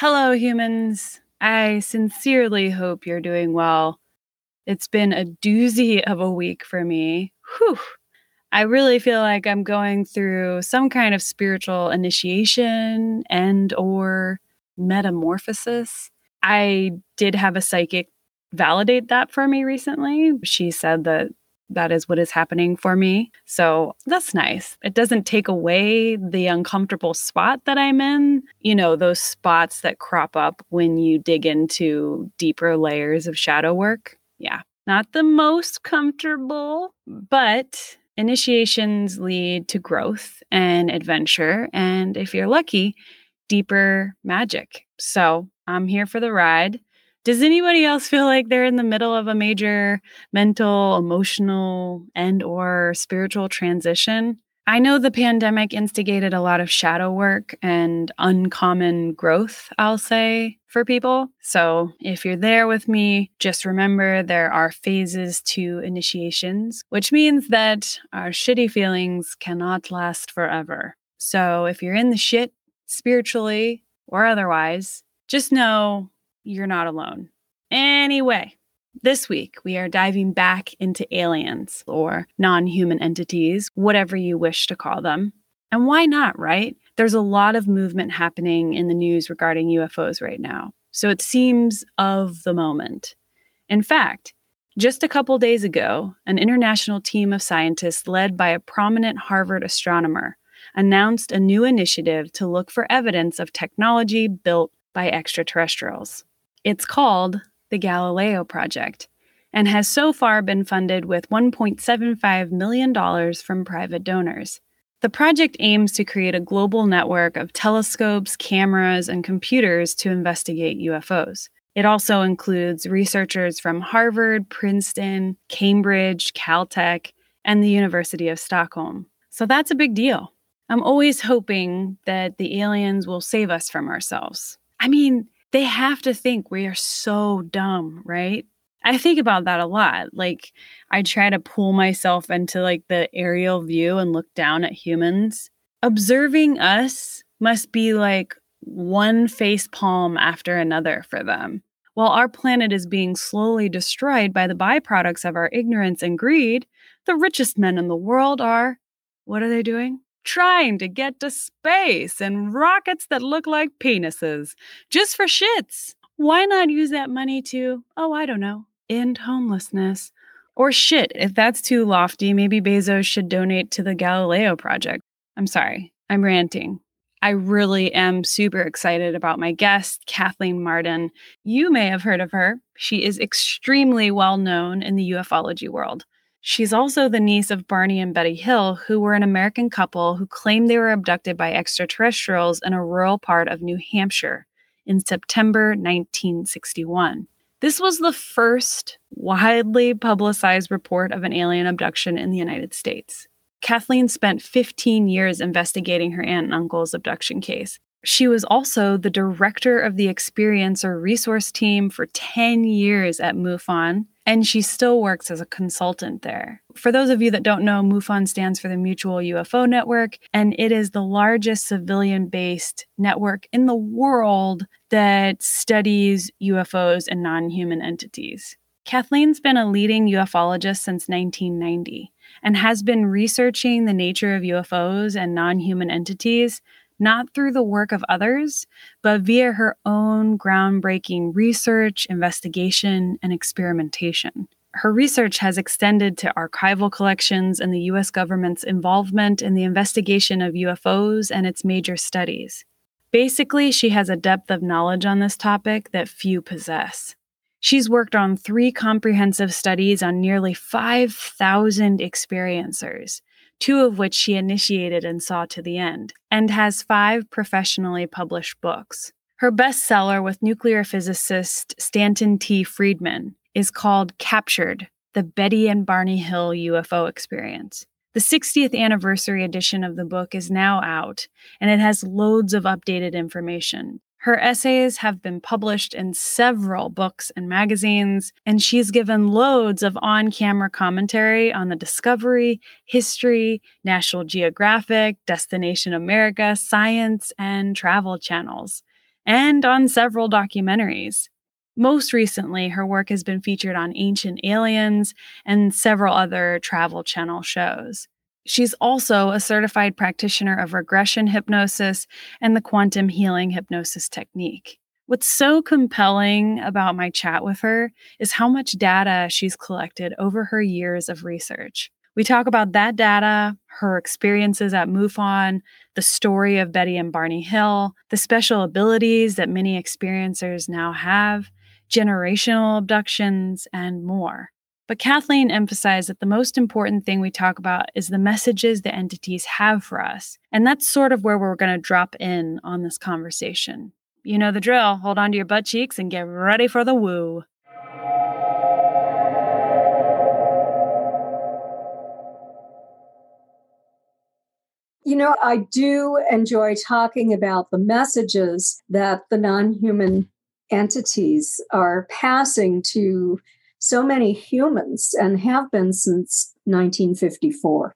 Hello, humans. I sincerely hope you're doing well. It's been a doozy of a week for me. Whew. I really feel like I'm going through some kind of spiritual initiation and or metamorphosis. I did have a psychic validate that for me recently. She said that that is what is happening for me. So that's nice. It doesn't take away the uncomfortable spot that I'm in. You know, those spots that crop up when you dig into deeper layers of shadow work. Yeah, not the most comfortable, but initiations lead to growth and adventure. And if you're lucky, deeper magic. So I'm here for the ride. Does anybody else feel like they're in the middle of a major mental, emotional, and or spiritual transition? I know the pandemic instigated a lot of shadow work and uncommon growth, I'll say, for people. So if you're there with me, just remember there are phases to initiations, which means that our shitty feelings cannot last forever. So if you're in the shit spiritually or otherwise, just know you're not alone. Anyway, this week we are diving back into aliens or non human entities, whatever you wish to call them. And why not, right? There's a lot of movement happening in the news regarding UFOs right now. So it seems of the moment. In fact, just a couple days ago, an international team of scientists led by a prominent Harvard astronomer announced a new initiative to look for evidence of technology built by extraterrestrials. It's called the Galileo Project and has so far been funded with $1.75 million from private donors. The project aims to create a global network of telescopes, cameras, and computers to investigate UFOs. It also includes researchers from Harvard, Princeton, Cambridge, Caltech, and the University of Stockholm. So that's a big deal. I'm always hoping that the aliens will save us from ourselves. I mean, they have to think we are so dumb, right? I think about that a lot. Like I try to pull myself into like the aerial view and look down at humans. Observing us must be like one face palm after another for them. While our planet is being slowly destroyed by the byproducts of our ignorance and greed, the richest men in the world are what are they doing? Trying to get to space and rockets that look like penises just for shits. Why not use that money to, oh, I don't know, end homelessness? Or shit, if that's too lofty, maybe Bezos should donate to the Galileo Project. I'm sorry, I'm ranting. I really am super excited about my guest, Kathleen Marden. You may have heard of her. She is extremely well known in the ufology world. She's also the niece of Barney and Betty Hill, who were an American couple who claimed they were abducted by extraterrestrials in a rural part of New Hampshire in September 1961. This was the first widely publicized report of an alien abduction in the United States. Kathleen spent 15 years investigating her aunt and uncle's abduction case. She was also the director of the experiencer resource team for 10 years at MUFON and she still works as a consultant there. For those of you that don't know, MUFON stands for the Mutual UFO Network, and it is the largest civilian based network in the world that studies UFOs and non human entities. Kathleen's been a leading ufologist since 1990 and has been researching the nature of UFOs and non human entities not through the work of others, but via her own groundbreaking research, investigation, and experimentation. Her research has extended to archival collections and the US government's involvement in the investigation of UFOs and its major studies. Basically, she has a depth of knowledge on this topic that few possess. She's worked on three comprehensive studies on nearly 5,000 experiencers, two of which she initiated and saw to the end, and has five professionally published books. Her bestseller with nuclear physicist Stanton T. Friedman is called Captured The Betty and Barney Hill UFO Experience. The 60th anniversary edition of the book is now out, and it has loads of updated information. Her essays have been published in several books and magazines, and she's given loads of on camera commentary on the Discovery, History, National Geographic, Destination America, Science, and Travel channels, and on several documentaries. Most recently, her work has been featured on Ancient Aliens and several other Travel Channel shows. She's also a certified practitioner of regression hypnosis and the quantum healing hypnosis technique. What's so compelling about my chat with her is how much data she's collected over her years of research. We talk about that data, her experiences at MUFON, the story of Betty and Barney Hill, the special abilities that many experiencers now have, generational abductions, and more. But Kathleen emphasized that the most important thing we talk about is the messages the entities have for us. And that's sort of where we're going to drop in on this conversation. You know the drill. Hold on to your butt cheeks and get ready for the woo. You know, I do enjoy talking about the messages that the non human entities are passing to so many humans and have been since 1954.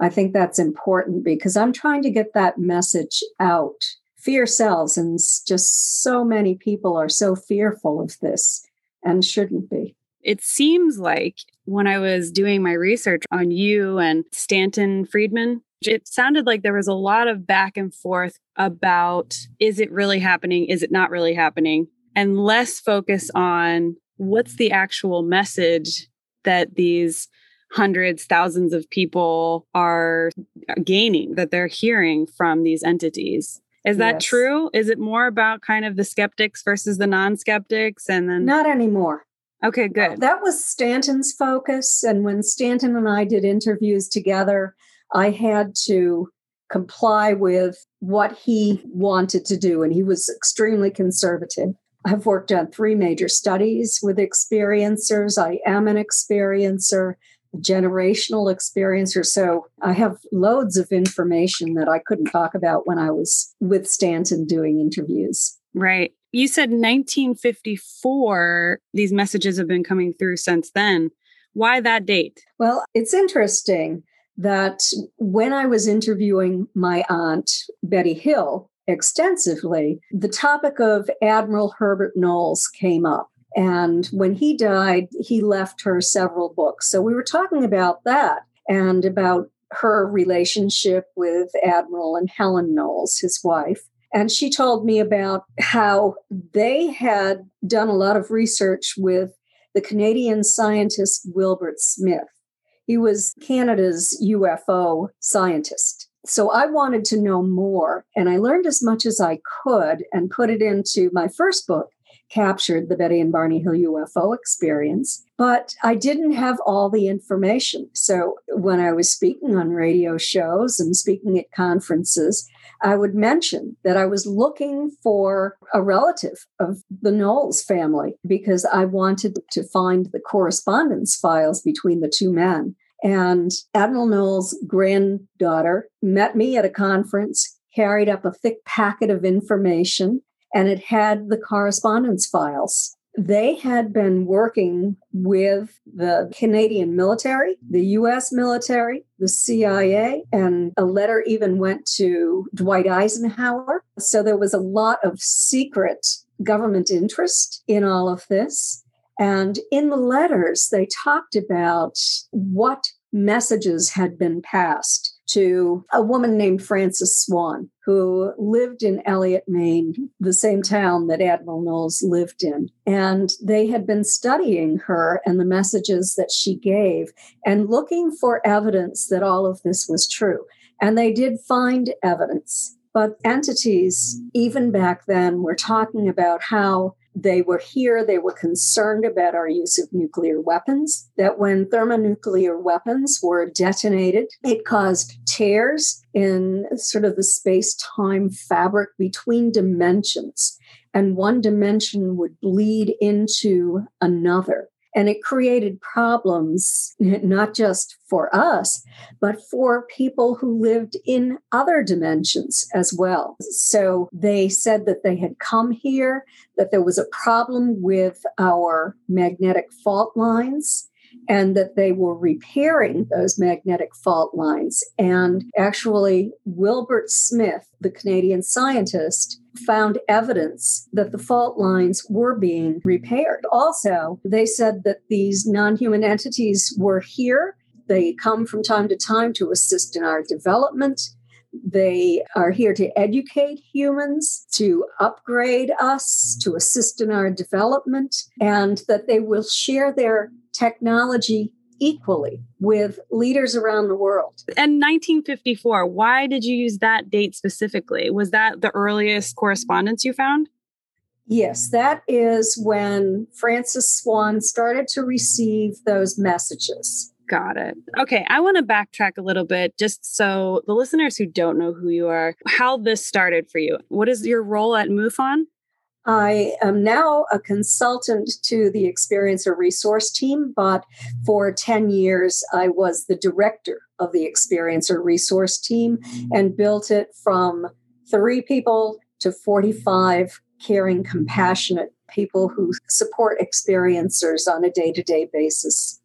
I think that's important because I'm trying to get that message out. Fear sells, and just so many people are so fearful of this and shouldn't be. It seems like when I was doing my research on you and Stanton Friedman, it sounded like there was a lot of back and forth about is it really happening? Is it not really happening? And less focus on what's the actual message that these hundreds, thousands of people are gaining, that they're hearing from these entities? Is that yes. true? Is it more about kind of the skeptics versus the non skeptics? And then not anymore. Okay, uh, good. That was Stanton's focus. And when Stanton and I did interviews together, I had to comply with what he wanted to do. And he was extremely conservative. I've worked on three major studies with experiencers. I am an experiencer, a generational experiencer. So I have loads of information that I couldn't talk about when I was with Stanton doing interviews. Right. You said 1954, these messages have been coming through since then. Why that date? Well, it's interesting that when I was interviewing my aunt, Betty Hill, extensively, the topic of Admiral Herbert Knowles came up. And when he died, he left her several books. So we were talking about that and about her relationship with Admiral and Helen Knowles, his wife. And she told me about how they had done a lot of research with the Canadian scientist Wilbert Smith. He was Canada's UFO scientist so I wanted to know more, and I learned as much as I could and put it into my first book, Captured the Betty and Barney Hill UFO Experience. But I didn't have all the information. So when I was speaking on radio shows and speaking at conferences, I would mention that I was looking for a relative of the Knowles family because I wanted to find the correspondence files between the two men. And Admiral Knowles' granddaughter met me at a conference, carried up a thick packet of information, and it had the correspondence files. They had been working with the Canadian military, the US military, the CIA, and a letter even went to Dwight Eisenhower. So there was a lot of secret government interest in all of this. And in the letters, they talked about what messages had been passed to a woman named Frances Swan, who lived in Eliot, Maine, the same town that Admiral Knowles lived in. And they had been studying her and the messages that she gave and looking for evidence that all of this was true. And they did find evidence. But entities, even back then, were talking about how They were here, they were concerned about our use of nuclear weapons, that when thermonuclear weapons were detonated, it caused tears in sort of the space time fabric between dimensions. And one dimension would bleed into another. And it created problems, not just for us, but for people who lived in other dimensions as well. So they said that they had come here, that there was a problem with our magnetic fault lines and that they were repairing those magnetic fault lines. And actually, Wilbert Smith, the Canadian scientist, found evidence that the fault lines were being repaired. Also, they said that these non human entities were here. They come from time to time to assist in our development. They are here to educate humans, to upgrade us, to assist in our development, and that they will share their technology equally with leaders around the world. And 1954, why did you use that date specifically? Was that the earliest correspondence you found? Yes, that is when Frances Swan started to receive those messages. Got it. Okay, I want to backtrack a little bit just so the listeners who don't know who you are, how this started for you. What is your role at MUFON? I am now a consultant to the Experiencer Resource Team, but for 10 years I was the director of the Experiencer Resource Team and built it from three people to 45 caring, compassionate people who support experiencers on a day to day basis.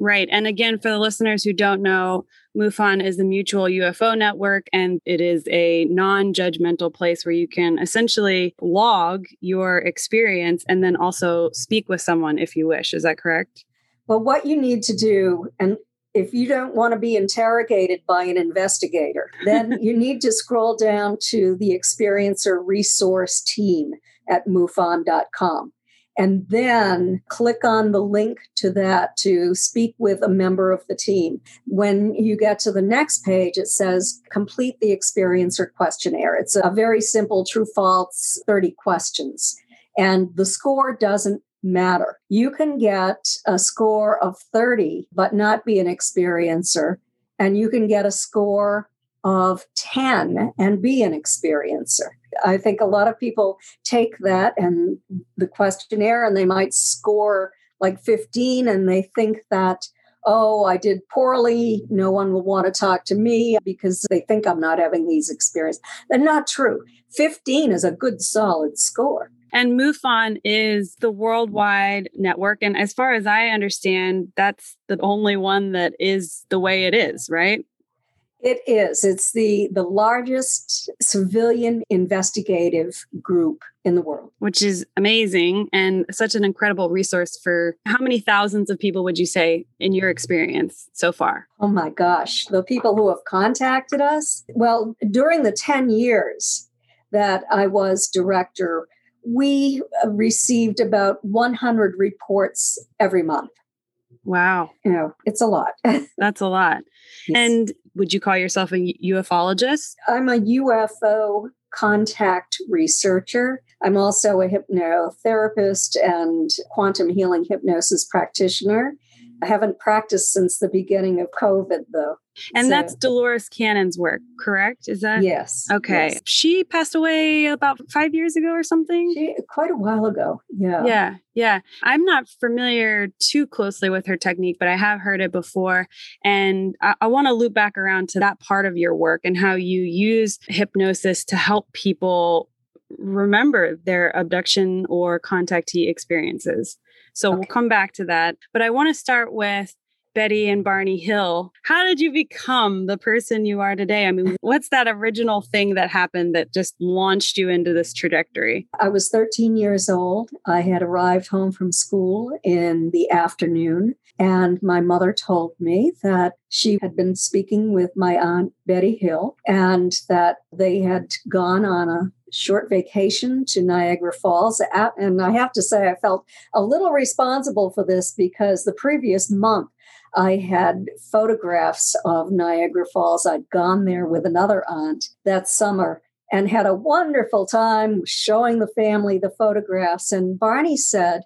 Right. And again, for the listeners who don't know, MUFON is the Mutual UFO Network, and it is a non judgmental place where you can essentially log your experience and then also speak with someone if you wish. Is that correct? Well, what you need to do, and if you don't want to be interrogated by an investigator, then you need to scroll down to the Experiencer Resource Team at MUFON.com and then click on the link to that to speak with a member of the team. When you get to the next page, it says complete the experiencer questionnaire. It's a very simple true false 30 questions. And the score doesn't matter. You can get a score of 30, but not be an experiencer. And you can get a score of 10 and be an experiencer. I think a lot of people take that and the questionnaire and they might score like 15 and they think that, oh, I did poorly. No one will want to talk to me because they think I'm not having these experiences. They're not true. 15 is a good solid score. And MUFON is the worldwide network. And as far as I understand, that's the only one that is the way it is, right? It is. It's the the largest civilian investigative group in the world, which is amazing and such an incredible resource for how many thousands of people would you say in your experience so far? Oh my gosh, the people who have contacted us. Well, during the 10 years that I was director, we received about 100 reports every month. Wow. You know, it's a lot. That's a lot. Yes. And would you call yourself a ufologist? I'm a UFO contact researcher. I'm also a hypnotherapist and quantum healing hypnosis practitioner. I haven't practiced since the beginning of COVID, though. And so. that's Dolores Cannon's work, correct? Is that? Yes. Okay. Yes. She passed away about five years ago or something? She, quite a while ago. Yeah. Yeah. Yeah. I'm not familiar too closely with her technique, but I have heard it before. And I, I want to loop back around to that part of your work and how you use hypnosis to help people remember their abduction or contactee experiences. So okay. we'll come back to that. But I want to start with Betty and Barney Hill. How did you become the person you are today? I mean, what's that original thing that happened that just launched you into this trajectory? I was 13 years old. I had arrived home from school in the afternoon, and my mother told me that she had been speaking with my aunt Betty Hill and that they had gone on a short vacation to Niagara Falls. And I have to say, I felt a little responsible for this because the previous month I had photographs of Niagara Falls. I'd gone there with another aunt that summer. and had a wonderful time showing the family the photographs. And Barney said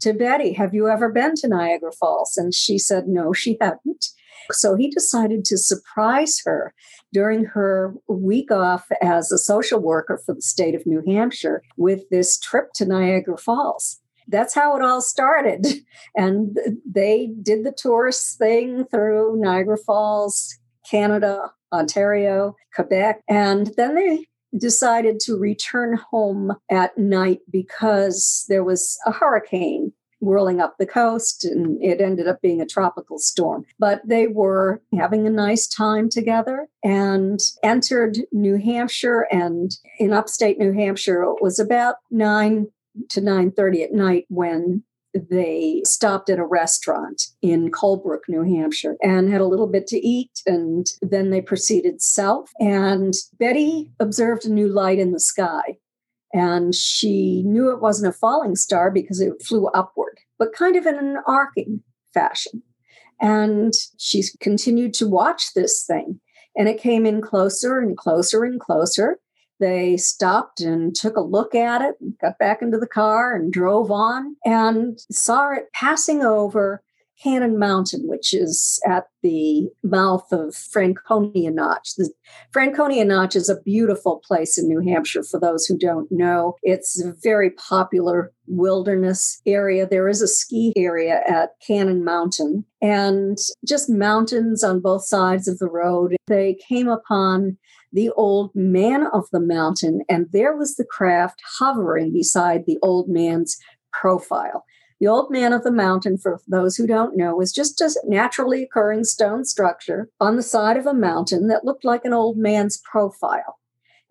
to Betty, Have you ever been to Niagara Falls? And she said, No, she hadn't. So he decided to surprise her during her week off as a social worker for the state of New Hampshire with this trip to Niagara Falls. That's how it all started. And they did the tourist thing through Niagara Falls, Canada, Ontario, Quebec. And then they decided to return home at night because there was a hurricane whirling up the coast and it ended up being a tropical storm. But they were having a nice time together and entered New Hampshire and in upstate New Hampshire it was about 9 to 9:30 at night when they stopped at a restaurant in Colebrook, New Hampshire, and had a little bit to eat. And then they proceeded south. And Betty observed a new light in the sky. And she knew it wasn't a falling star because it flew upward, but kind of in an arcing fashion. And she continued to watch this thing. And it came in closer and closer and closer. They stopped and took a look at it, got back into the car and drove on and saw it passing over Cannon Mountain, which is at the mouth of Franconia Notch. The Franconia Notch is a beautiful place in New Hampshire for those who don't know. It's a very popular wilderness area. There is a ski area at Cannon Mountain and just mountains on both sides of the road. They came upon the old man of the mountain, and there was the craft hovering beside the old man's profile. The old man of the mountain, for those who don't know, was just a naturally occurring stone structure on the side of a mountain that looked like an old man's profile.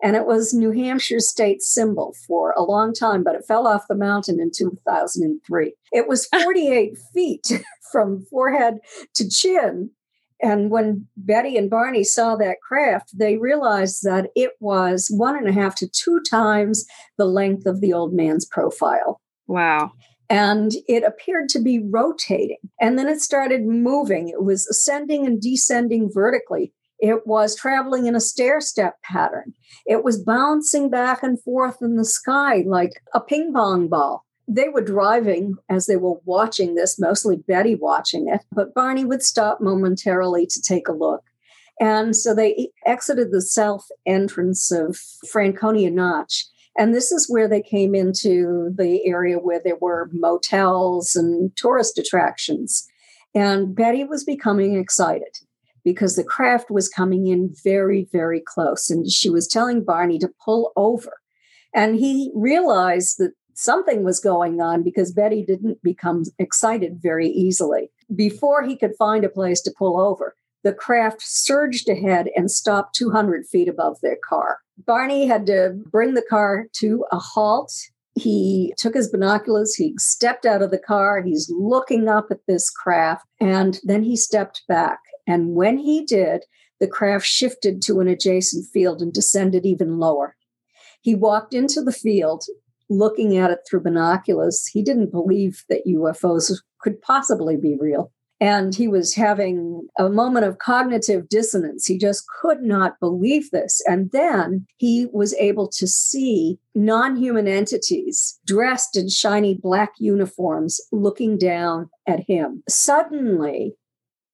And it was New Hampshire's state symbol for a long time, but it fell off the mountain in 2003. It was 48 feet from forehead to chin and when Betty and Barney saw that craft, they realized that it was one and a half to two times the length of the old man's profile. Wow. And it appeared to be rotating. And then it started moving. It was ascending and descending vertically. It was traveling in a stair step pattern. It was bouncing back and forth in the sky like a ping pong ball they were driving as they were watching this, mostly Betty watching it, but Barney would stop momentarily to take a look. And so they exited the south entrance of Franconia Notch. And this is where they came into the area where there were motels and tourist attractions. And Betty was becoming excited because the craft was coming in very, very close. And she was telling Barney to pull over. And he realized that something was going on because Betty didn't become excited very easily. Before he could find a place to pull over, the craft surged ahead and stopped 200 feet above their car. Barney had to bring the car to a halt. He took his binoculars, he stepped out of the car, he's looking up at this craft, and then he stepped back. And when he did, the craft shifted to an adjacent field and descended even lower. He walked into the field, looking at it through binoculars, he didn't believe that UFOs could possibly be real. And he was having a moment of cognitive dissonance. He just could not believe this. And then he was able to see non human entities dressed in shiny black uniforms looking down at him. Suddenly,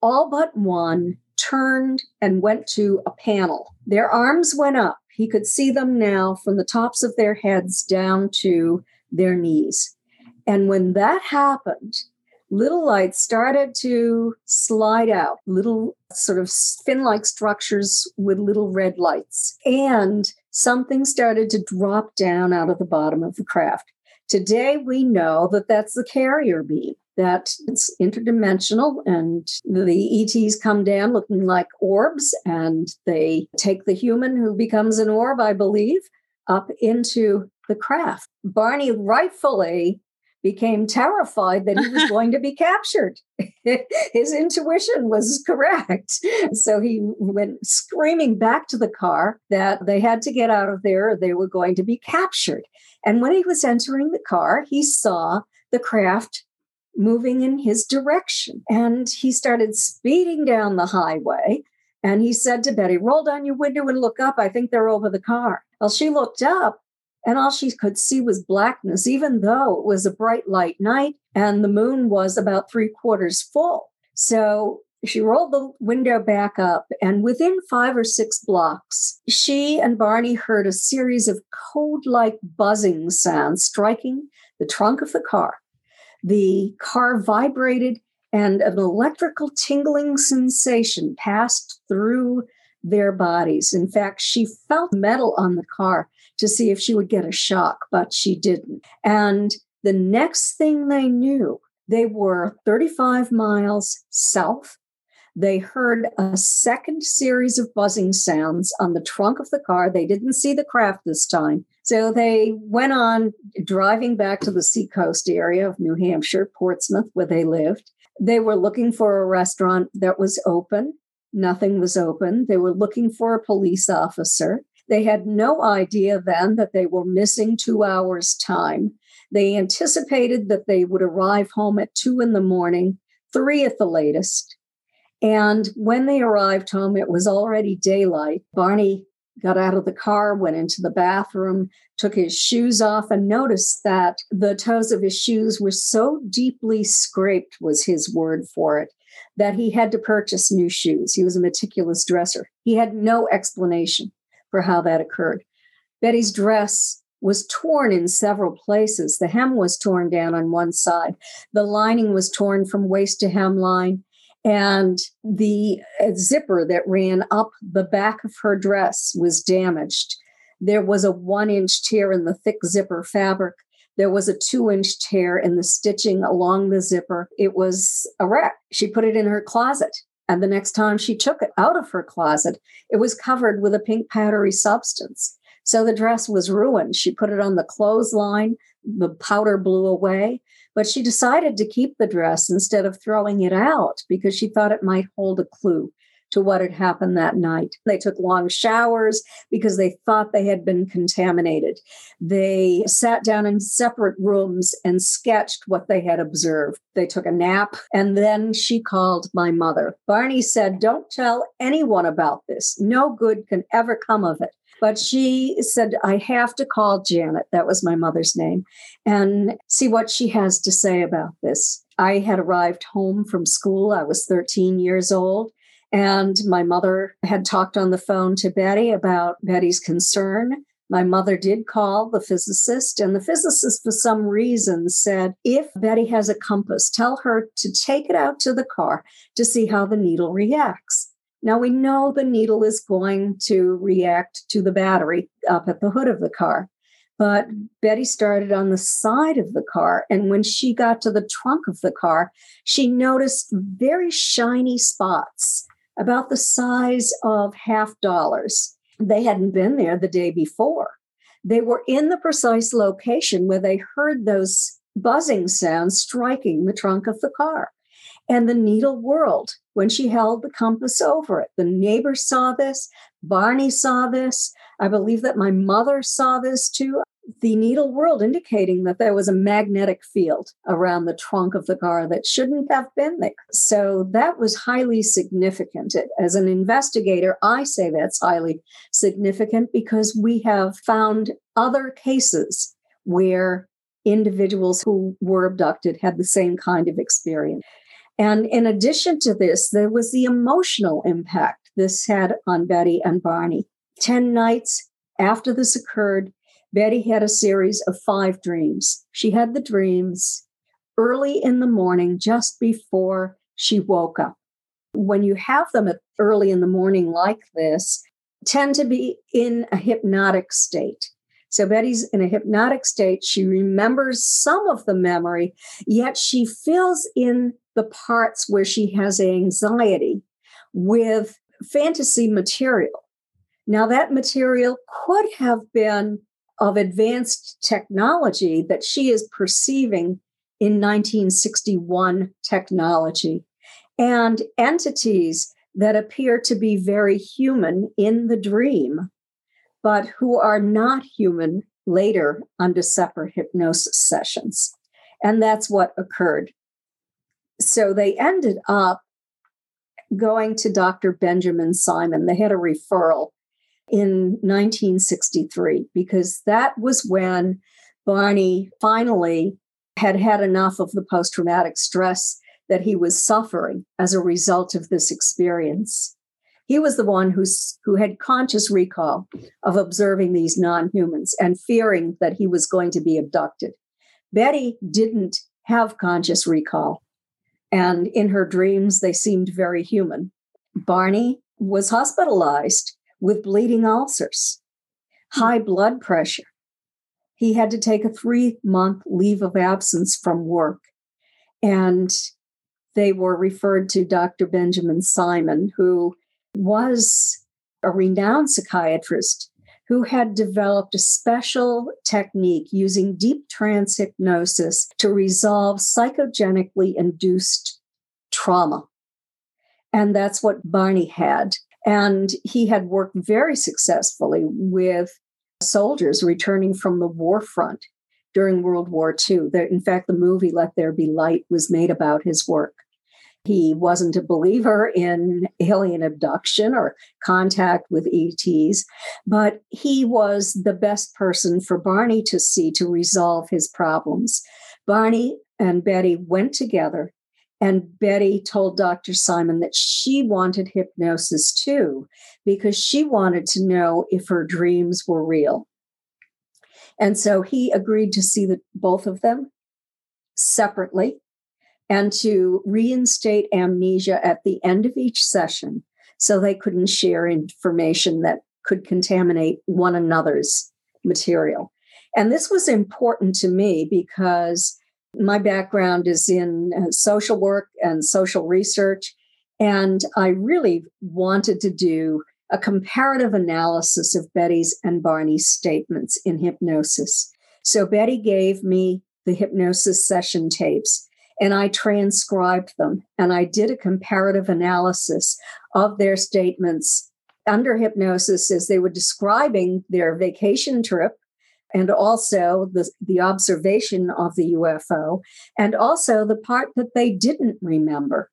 all but one turned and went to a panel. Their arms went up he could see them now from the tops of their heads down to their knees. And when that happened, little lights started to slide out, little sort of fin like structures with little red lights. And something started to drop down out of the bottom of the craft. Today, we know that that's the carrier beam that it's interdimensional and the ETs come down looking like orbs and they take the human who becomes an orb, I believe, up into the craft. Barney rightfully became terrified that he was going to be captured. His intuition was correct. So he went screaming back to the car that they had to get out of there, they were going to be captured. And when he was entering the car, he saw the craft moving in his direction. And he started speeding down the highway. And he said to Betty, Roll down your window and look up. I think they're over the car. Well, she looked up and all she could see was blackness, even though it was a bright light night and the moon was about three quarters full. So she rolled the window back up, and within five or six blocks, she and Barney heard a series of code like buzzing sounds striking the trunk of the car. The car vibrated, and an electrical tingling sensation passed through their bodies. In fact, she felt metal on the car to see if she would get a shock, but she didn't. And the next thing they knew, they were 35 miles south. They heard a second series of buzzing sounds on the trunk of the car. They didn't see the craft this time. So they went on driving back to the seacoast area of New Hampshire, Portsmouth, where they lived. They were looking for a restaurant that was open. Nothing was open. They were looking for a police officer. They had no idea then that they were missing two hours' time. They anticipated that they would arrive home at two in the morning, three at the latest. And when they arrived home, it was already daylight. Barney got out of the car, went into the bathroom, took his shoes off, and noticed that the toes of his shoes were so deeply scraped, was his word for it, that he had to purchase new shoes. He was a meticulous dresser. He had no explanation for how that occurred. Betty's dress was torn in several places. The hem was torn down on one side, the lining was torn from waist to hemline, and the uh, zipper that ran up the back of her dress was damaged. There was a one inch tear in the thick zipper fabric. There was a two inch tear in the stitching along the zipper. It was a wreck. She put it in her closet. And the next time she took it out of her closet, it was covered with a pink powdery substance. So the dress was ruined. She put it on the clothesline, the powder blew away, but she decided to keep the dress instead of throwing it out because she thought it might hold a clue to what had happened that night. They took long showers because they thought they had been contaminated. They sat down in separate rooms and sketched what they had observed. They took a nap and then she called my mother. Barney said, Don't tell anyone about this. No good can ever come of it. But she said, I have to call Janet, that was my mother's name, and see what she has to say about this. I had arrived home from school. I was 13 years old. And my mother had talked on the phone to Betty about Betty's concern. My mother did call the physicist, and the physicist, for some reason, said, If Betty has a compass, tell her to take it out to the car to see how the needle reacts. Now we know the needle is going to react to the battery up at the hood of the car. But Betty started on the side of the car. And when she got to the trunk of the car, she noticed very shiny spots about the size of half dollars. They hadn't been there the day before. They were in the precise location where they heard those buzzing sounds striking the trunk of the car. And the needle whirled when she held the compass over it. The neighbors saw this. Barney saw this. I believe that my mother saw this too the needle whirled, indicating that there was a magnetic field around the trunk of the car that shouldn't have been there. So that was highly significant. As an investigator, I say that's highly significant because we have found other cases where individuals who were abducted had the same kind of experience. And in addition to this, there was the emotional impact this had on Betty and Barney. 10 nights after this occurred, Betty had a series of five dreams. She had the dreams early in the morning, just before she woke up. When you have them early in the morning like this, tend to be in a hypnotic state. So Betty's in a hypnotic state. She remembers some of the memory, yet she fills in the parts where she has anxiety with fantasy material. Now, that material could have been of advanced technology that she is perceiving in 1961 technology and entities that appear to be very human in the dream, but who are not human later under separate hypnosis sessions. And that's what occurred. So they ended up going to Dr. Benjamin Simon. They had a referral in 1963 because that was when Barney finally had had enough of the post traumatic stress that he was suffering as a result of this experience. He was the one who's, who had conscious recall of observing these non humans and fearing that he was going to be abducted. Betty didn't have conscious recall. And in her dreams, they seemed very human. Barney was hospitalized with bleeding ulcers, high blood pressure. He had to take a three month leave of absence from work. And they were referred to Dr. Benjamin Simon, who was a renowned psychiatrist who had developed a special technique using deep trance hypnosis to resolve psychogenically induced trauma. And that's what Barney had. And he had worked very successfully with soldiers returning from the war front during World War II. In fact, the movie Let There Be Light was made about his work. He wasn't a believer in alien abduction or contact with ETs, but he was the best person for Barney to see to resolve his problems. Barney and Betty went together, and Betty told Dr. Simon that she wanted hypnosis too, because she wanted to know if her dreams were real. And so he agreed to see the, both of them separately and to reinstate amnesia at the end of each session so they couldn't share information that could contaminate one another's material. And this was important to me because my background is in uh, social work and social research. And I really wanted to do a comparative analysis of Betty's and Barney's statements in hypnosis. So Betty gave me the hypnosis session tapes and I transcribed them and I did a comparative analysis of their statements under hypnosis as they were describing their vacation trip and also the, the observation of the UFO and also the part that they didn't remember.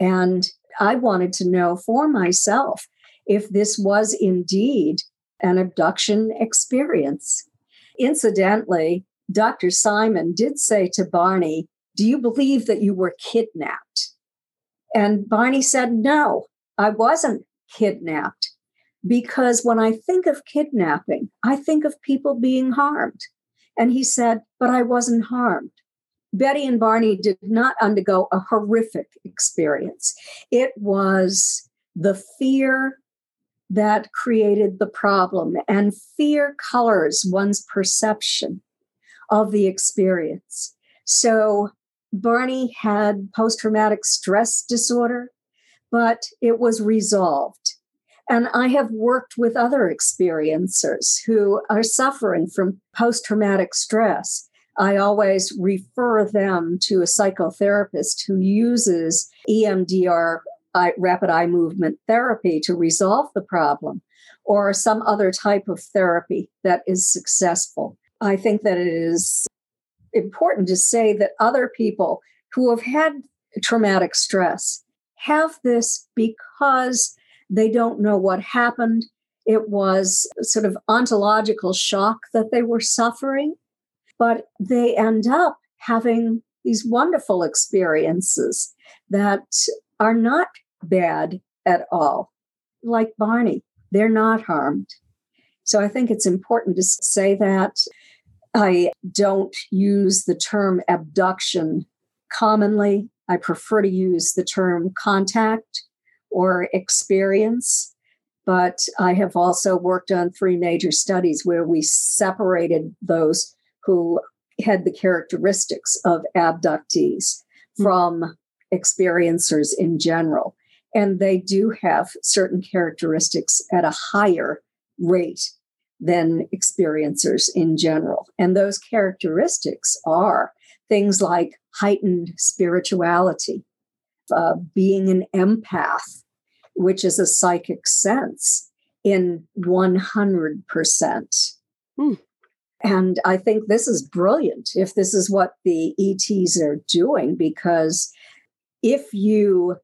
And I wanted to know for myself if this was indeed an abduction experience. Incidentally, Dr. Simon did say to Barney do you believe that you were kidnapped? And Barney said, No, I wasn't kidnapped. Because when I think of kidnapping, I think of people being harmed. And he said, But I wasn't harmed. Betty and Barney did not undergo a horrific experience. It was the fear that created the problem, and fear colors one's perception of the experience. So Barney had post traumatic stress disorder, but it was resolved. And I have worked with other experiencers who are suffering from post traumatic stress. I always refer them to a psychotherapist who uses EMDR, rapid eye movement therapy, to resolve the problem, or some other type of therapy that is successful. I think that it is important to say that other people who have had traumatic stress have this because they don't know what happened. It was sort of ontological shock that they were suffering, but they end up having these wonderful experiences that are not bad at all. Like Barney, they're not harmed. So I think it's important to say that I don't use the term abduction commonly. I prefer to use the term contact or experience. But I have also worked on three major studies where we separated those who had the characteristics of abductees mm-hmm. from experiencers in general. And they do have certain characteristics at a higher rate than experiencers in general. And those characteristics are things like heightened spirituality, uh, being an empath, which is a psychic sense in 100%. Hmm. And I think this is brilliant if this is what the ETs are doing, because if you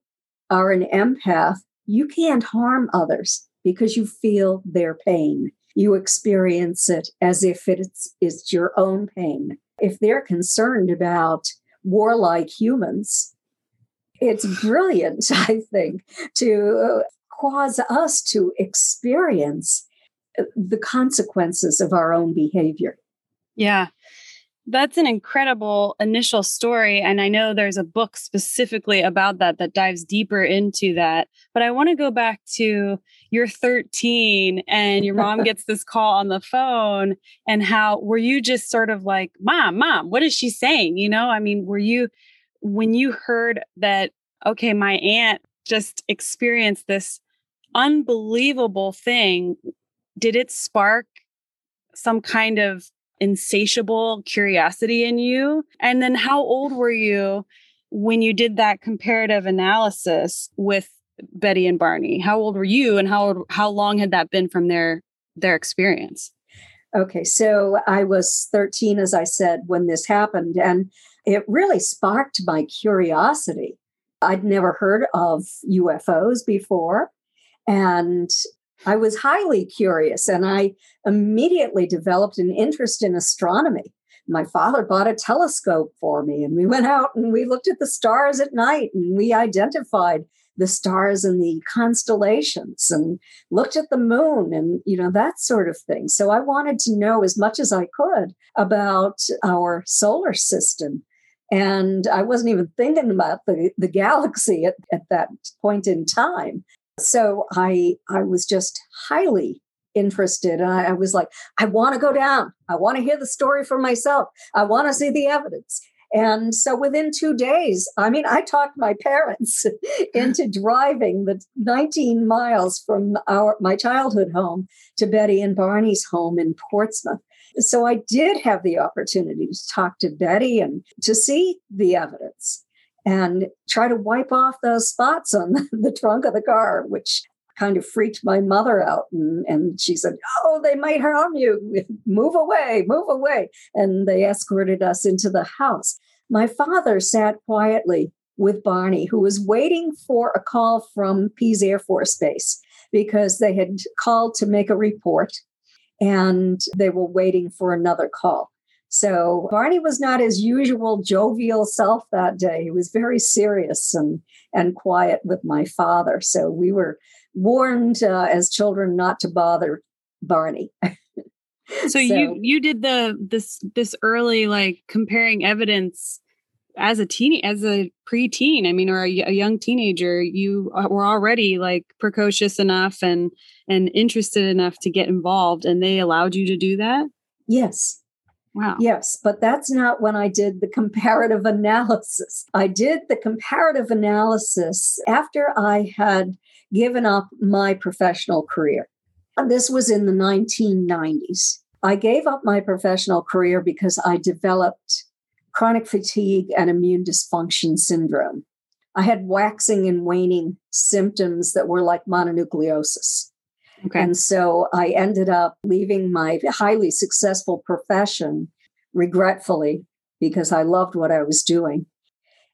are an empath, you can't harm others because you feel their pain. You experience it as if it's, it's your own pain. If they're concerned about warlike humans, it's brilliant, I think, to uh, cause us to experience uh, the consequences of our own behavior. Yeah. That's an incredible initial story. And I know there's a book specifically about that that dives deeper into that. But I want to go back to you're 13 and your mom gets this call on the phone. And how were you just sort of like, Mom, Mom, what is she saying? You know, I mean, were you, when you heard that, okay, my aunt just experienced this unbelievable thing, did it spark some kind of insatiable curiosity in you? And then how old were you when you did that comparative analysis with Betty and Barney? How old were you and how old, how long had that been from their their experience? Okay, so I was 13 as I said when this happened and it really sparked my curiosity. I'd never heard of UFOs before and I was highly curious and I immediately developed an interest in astronomy. My father bought a telescope for me and we went out and we looked at the stars at night and we identified the stars and the constellations and looked at the moon and you know that sort of thing. So I wanted to know as much as I could about our solar system. And I wasn't even thinking about the, the galaxy at, at that point in time. So I I was just highly interested. And I, I was like, I want to go down. I want to hear the story for myself. I want to see the evidence. And so within two days, I mean, I talked my parents into driving the 19 miles from our my childhood home to Betty and Barney's home in Portsmouth. So I did have the opportunity to talk to Betty and to see the evidence and try to wipe off those spots on the, trunk of the car, which kind of freaked my mother out. And, and she said, Oh, they might harm you. Move away, move away. And they escorted us into the house. My father sat quietly with Barney, who was waiting for a call from Pease Air Force Base because they had called to make a report and they were waiting for another call. So Barney was not his usual jovial self that day. He was very serious and and quiet with my father. So we were warned uh, as children not to bother Barney. so, so you you did the this this early like comparing evidence as a teen as a preteen i mean or a, a, young teenager you uh, were already like precocious enough and and interested enough to get involved and they allowed you to do that yes Wow. Yes, but that's not when I did the comparative analysis. I did the comparative analysis after I had given up my professional career. And this was in the 1990s. I gave up my professional career because I developed chronic fatigue and immune dysfunction syndrome. I had waxing and waning symptoms that were like mononucleosis. Okay. And so I ended up leaving my highly successful profession regretfully because I loved what I was doing.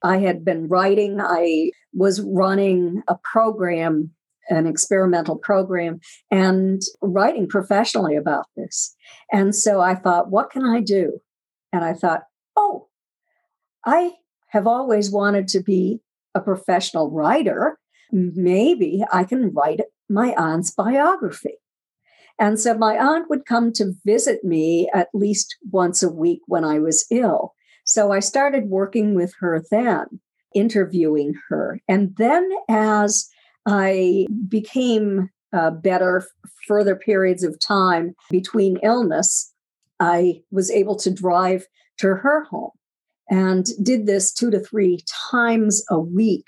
I had been writing, I was running a program, an experimental program, and writing professionally about this. And so I thought, what can I do? And I thought, oh, I have always wanted to be a professional writer. Maybe I can write my aunt's biography. And so my aunt would come to visit me at least once a week when I was ill. So I started working with her then, interviewing her. And then as I became uh, better further periods of time between illness, I was able to drive to her home and did this two to three times a week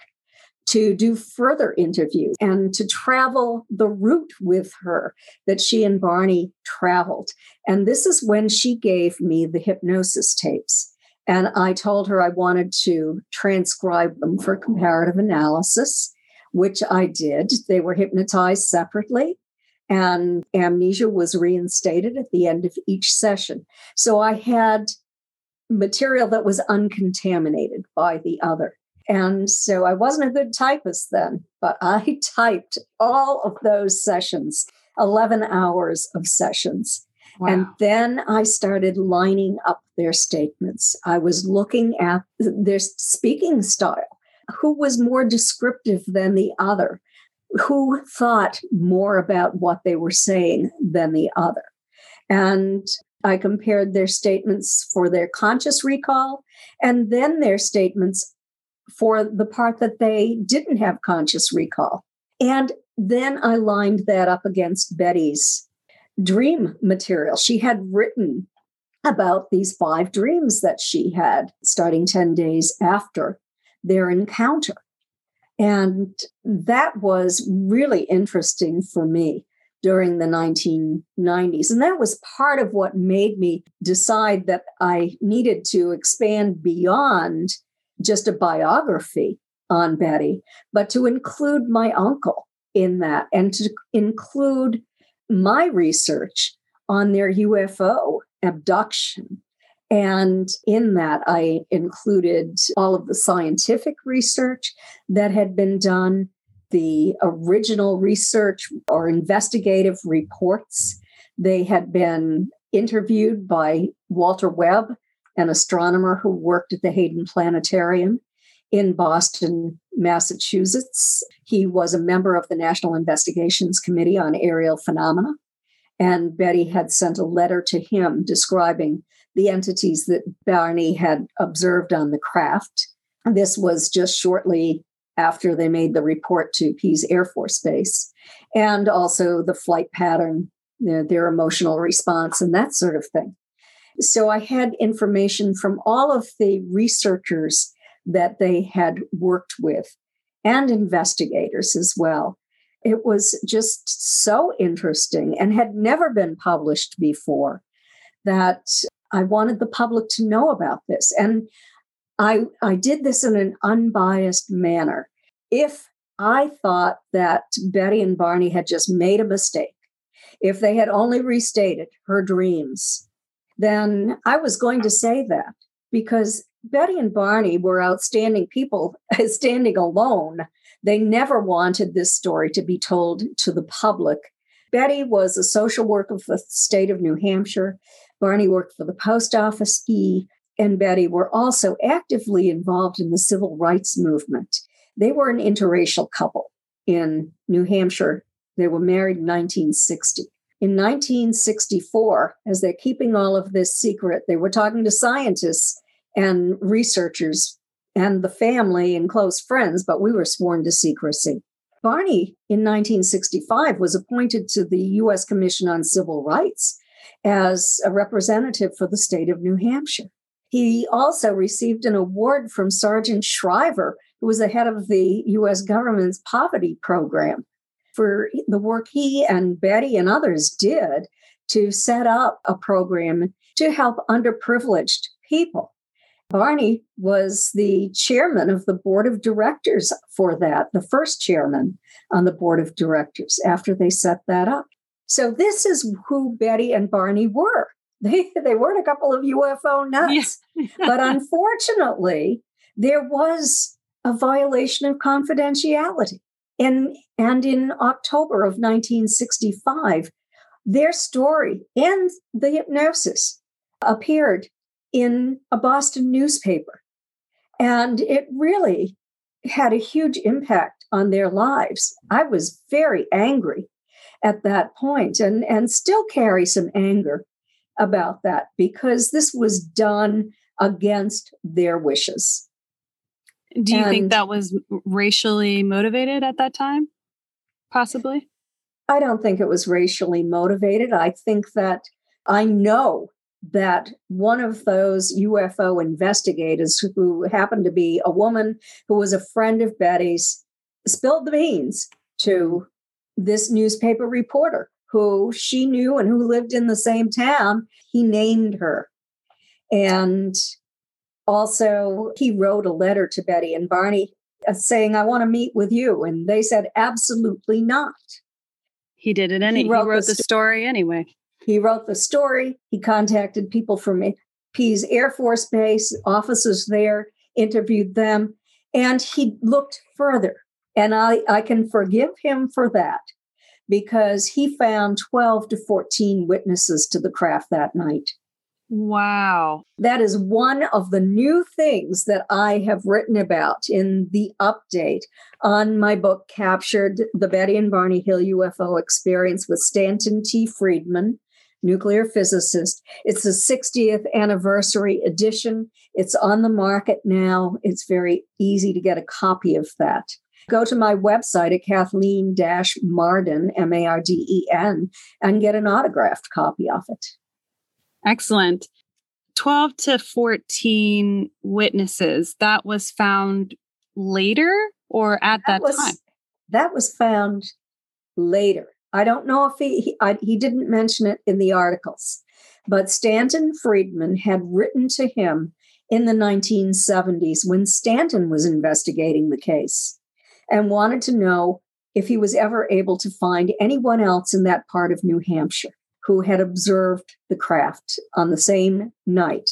to do further interviews and to travel the route with her that she and Barney traveled. And this is when she gave me the hypnosis tapes. And I told her I wanted to transcribe them for comparative analysis, which I did. They were hypnotized separately, and amnesia was reinstated at the end of each session. So I had material that was uncontaminated by the other. And so I wasn't a good typist then, but I typed all of those sessions, 11 hours of sessions. Wow. And then I started lining up their statements. I was looking at their speaking style. Who was more descriptive than the other? Who thought more about what they were saying than the other? And I compared their statements for their conscious recall and then their statements for the part that they didn't have conscious recall. And then I lined that up against Betty's dream material. She had written about these five dreams that she had starting 10 days after their encounter. And that was really interesting for me during the 1990s. And that was part of what made me decide that I needed to expand beyond just a biography on Betty, but to include my uncle in that and to include my research on their UFO abduction. And in that, I included all of the scientific research that had been done, the original research or investigative reports. They had been interviewed by Walter Webb, an astronomer who worked at the Hayden Planetarium in Boston, Massachusetts. He was a member of the National Investigations Committee on Aerial Phenomena. And Betty had sent a letter to him describing the entities that Barney had observed on the craft. This was just shortly after they made the report to Pease Air Force Base, and also the flight pattern, you know, their emotional response, and that sort of thing. So I had information from all of the researchers that they had worked with and investigators as well. It was just so interesting and had never been published before that I wanted the public to know about this. And I, I did this in an unbiased manner. If I thought that Betty and Barney had just made a mistake, if they had only restated her dreams, then I was going to say that because Betty and Barney were outstanding people standing alone. They never wanted this story to be told to the public. Betty was a social worker for the state of New Hampshire. Barney worked for the post office. He and Betty were also actively involved in the civil rights movement. They were an interracial couple in New Hampshire. They were married in 1960. In 1964, as they're keeping all of this secret, they were talking to scientists and researchers and the family and close friends, but we were sworn to secrecy. Barney in 1965 was appointed to the U.S. Commission on Civil Rights as a representative for the state of New Hampshire. He also received an award from Sargent Shriver, who was the head of the U.S. government's poverty program, for the work he and Betty and others did to set up a program to help underprivileged people. Barney was the chairman of the board of directors for that, the first chairman on the board of directors after they set that up. So this is who Betty and Barney were. They, they weren't a couple of UFO nuts. but unfortunately, there was a violation of confidentiality. And, and in October of 1965, their story and the hypnosis appeared in a Boston newspaper. And it really had a huge impact on their lives. I was very angry at that point and, and still carry some anger about that because this was done against their wishes. Do you and think that was racially motivated at that time? Possibly? I don't think it was racially motivated. I think that I know that one of those UFO investigators, who happened to be a woman who was a friend of Betty's, spilled the beans to this newspaper reporter who she knew and who lived in the same town. He named her. And also, he wrote a letter to Betty and Barney uh, saying, I want to meet with you. And they said, absolutely not. He did it anyway. He wrote, he wrote the, story anyway. He wrote the story. He contacted people from Pease Air Force Base, officers there, interviewed them. And he looked further. And I, I can forgive him for that because he found 12 to 14 witnesses to the craft that night. Wow. That is one of the new things that I have written about in the update on my book, Captured the Betty and Barney Hill UFO Experience with Stanton T. Friedman, nuclear physicist. It's the 60th anniversary edition. It's on the market now. It's very easy to get a copy of that. Go to my website at Kathleen Marden, M A R D E N, and get an autographed copy of it. Excellent. 12 to 14 witnesses. That was found later or at that, that was, time? That was found later. I don't know if he he, I, he didn't mention it in the articles, but Stanton Friedman had written to him in the 1970s when Stanton was investigating the case and wanted to know if he was ever able to find anyone else in that part of New Hampshire who had observed the craft on the same night.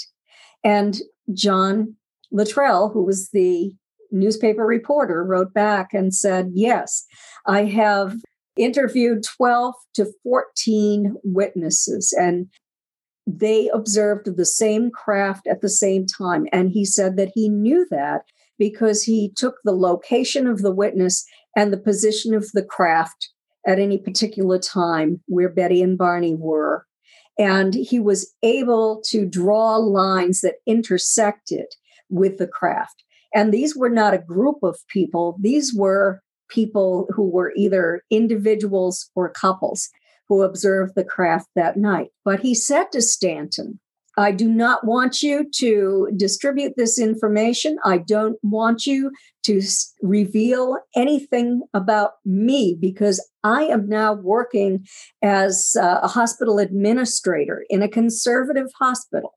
And John Luttrell, who was the newspaper reporter, wrote back and said, Yes, I have interviewed 12 to 14 witnesses, and they observed the same craft at the same time. And he said that he knew that because he took the location of the witness and the position of the craft at any particular time where Betty and Barney were. And he was able to draw lines that intersected with the craft. And these were not a group of people, these were people who were either individuals or couples who observed the craft that night. But he said to Stanton, I do not want you to distribute this information. I don't want you to reveal anything about me because I am now working as a hospital administrator in a conservative hospital.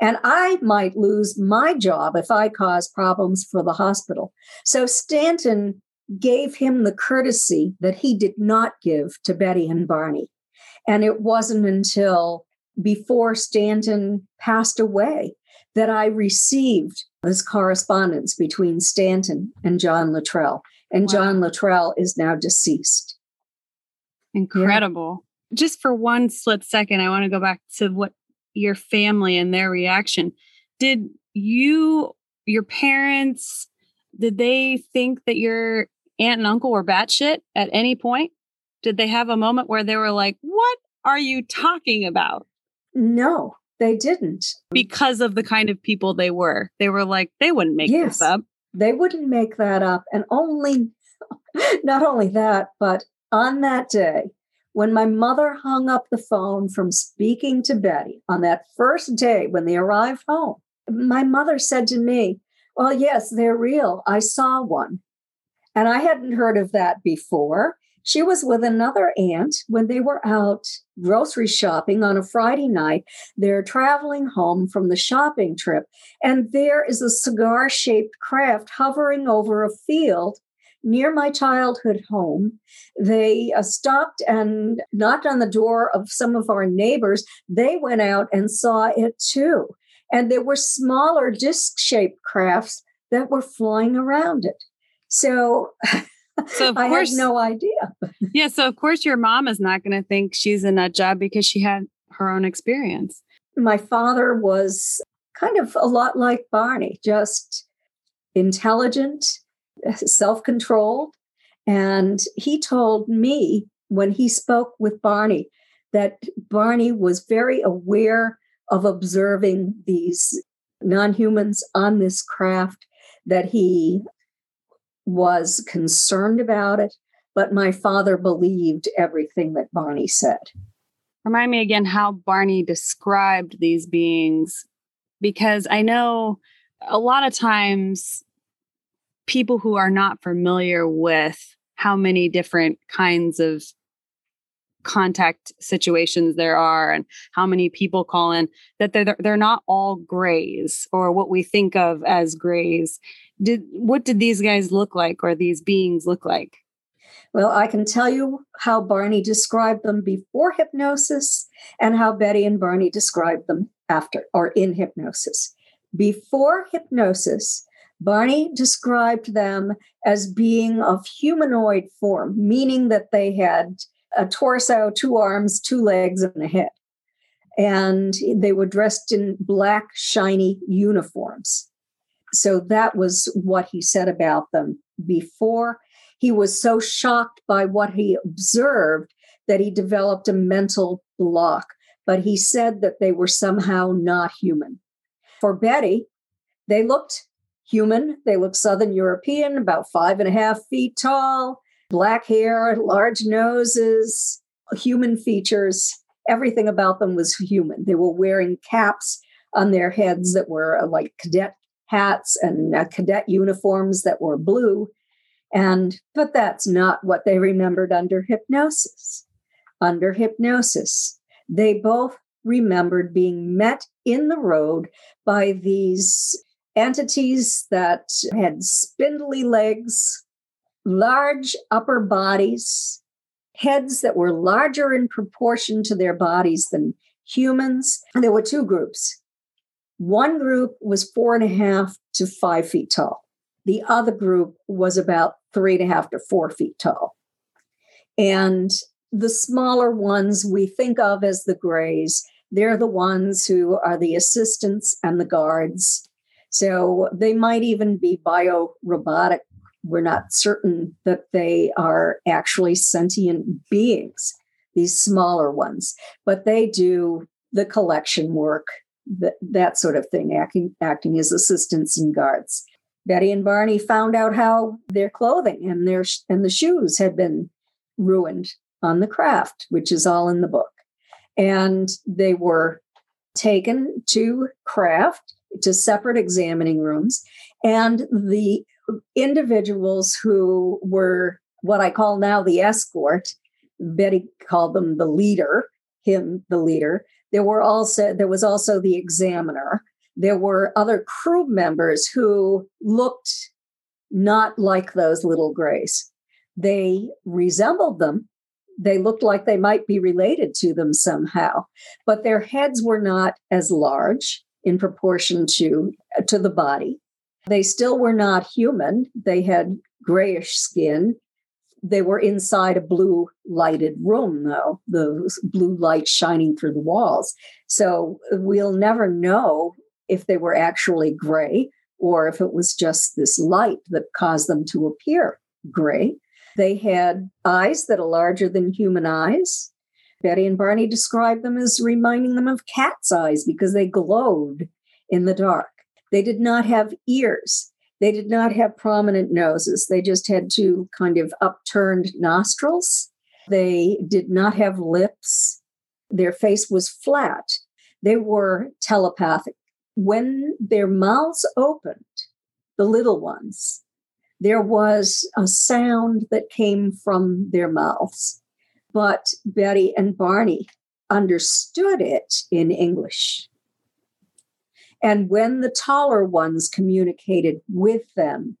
And I might lose my job if I cause problems for the hospital. So Stanton gave him the courtesy that he did not give to Betty and Barney. And it wasn't until before Stanton passed away that I received this correspondence between Stanton and John Luttrell. And wow. John Luttrell is now deceased. Incredible. Yeah. Just for one split second, I want to go back to what your family and their reaction. Did you, your parents, did they think that your aunt and uncle were batshit at any point? Did they have a moment where they were like, What are you talking about? No, they didn't. Because of the kind of people they were. They were like, they wouldn't make yes, this up. They wouldn't make that up. And only, not only that, but on that day, when my mother hung up the phone from speaking to Betty on that first day when they arrived home, my mother said to me, Well, yes, they're real. I saw one. And I hadn't heard of that before. She was with another aunt when they were out grocery shopping on a Friday night. They're traveling home from the shopping trip, and there is a cigar shaped craft hovering over a field near my childhood home. They uh, stopped and knocked on the door of some of our neighbors. They went out and saw it too. And there were smaller disc shaped crafts that were flying around it. So So of I course, had no idea. yeah. So of course, your mom is not going to think she's in that job because she had her own experience. My father was kind of a lot like Barney, just intelligent, self-controlled, and he told me when he spoke with Barney that Barney was very aware of observing these non-humans on this craft that he was concerned about it, but my father believed everything that Barney said. Remind me again how Barney described these beings, because I know a lot of times people who are not familiar with how many different kinds of contact situations there are and how many people call in that they're they're not all grays or what we think of as grays did what did these guys look like or these beings look like? Well, I can tell you how Barney described them before hypnosis and how Betty and Barney described them after or in hypnosis. Before hypnosis, Barney described them as being of humanoid form, meaning that they had a torso, two arms, two legs, and a head. And they were dressed in black, shiny uniforms. So that was what he said about them before. He was so shocked by what he observed that he developed a mental block, but he said that they were somehow not human. For Betty, they looked human. They looked Southern European, about five and a half feet tall, black hair, large noses, human features. Everything about them was human. They were wearing caps on their heads that were uh, like cadet hats and uh, cadet uniforms that were blue. And, but that's not what they remembered under hypnosis. Under hypnosis, they both remembered being met in the road by these entities that had spindly legs, large upper bodies, heads that were larger in proportion to their bodies than humans. And there were two groups. One group was four and a half to five feet tall. The other group was about three and a half to four feet tall. And the smaller ones we think of as the grays, they're the ones who are the assistants and the guards. So they might even be bio robotic we're not certain that they are actually sentient beings, these smaller ones, but they do the collection work, that, that sort of thing, acting, acting as assistants and guards. Betty and Barney found out how their clothing and their and the shoes had been ruined on the craft, which is all in the book. And they were taken to craft to separate examining rooms and the individuals who were what I call now the escort. Betty called them the leader, him the leader. There were also there was also the examiner. There were other crew members who looked not like those little grays. They resembled them. They looked like they might be related to them somehow, but their heads were not as large in proportion to to the body they still were not human. They had grayish skin. They were inside a blue lighted room, though, the blue light shining through the walls. So we'll never know if they were actually gray or if it was just this light that caused them to appear gray. They had eyes that are larger than human eyes. Betty and Barney described them as reminding them of cat's eyes because they glowed in the dark. They did not have ears. They did not have prominent noses. They just had two kind of upturned nostrils. They did not have lips. Their face was flat. They were telepathic. When their mouths opened, the little ones, there was a sound that came from their mouths. But Betty and Barney understood it in English. And when the taller ones communicated with them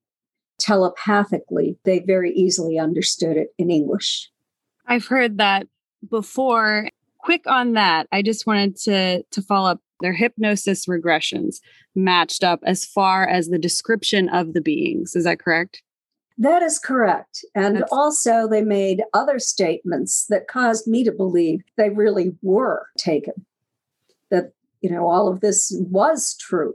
telepathically, they very easily understood it in English. I've heard that before. Quick on that, I just wanted to to follow up their hypnosis regressions matched up as far as the description of the beings. Is that correct? That is correct. And That's- also, they made other statements that caused me to believe they really were taken. That you know, all of this was true.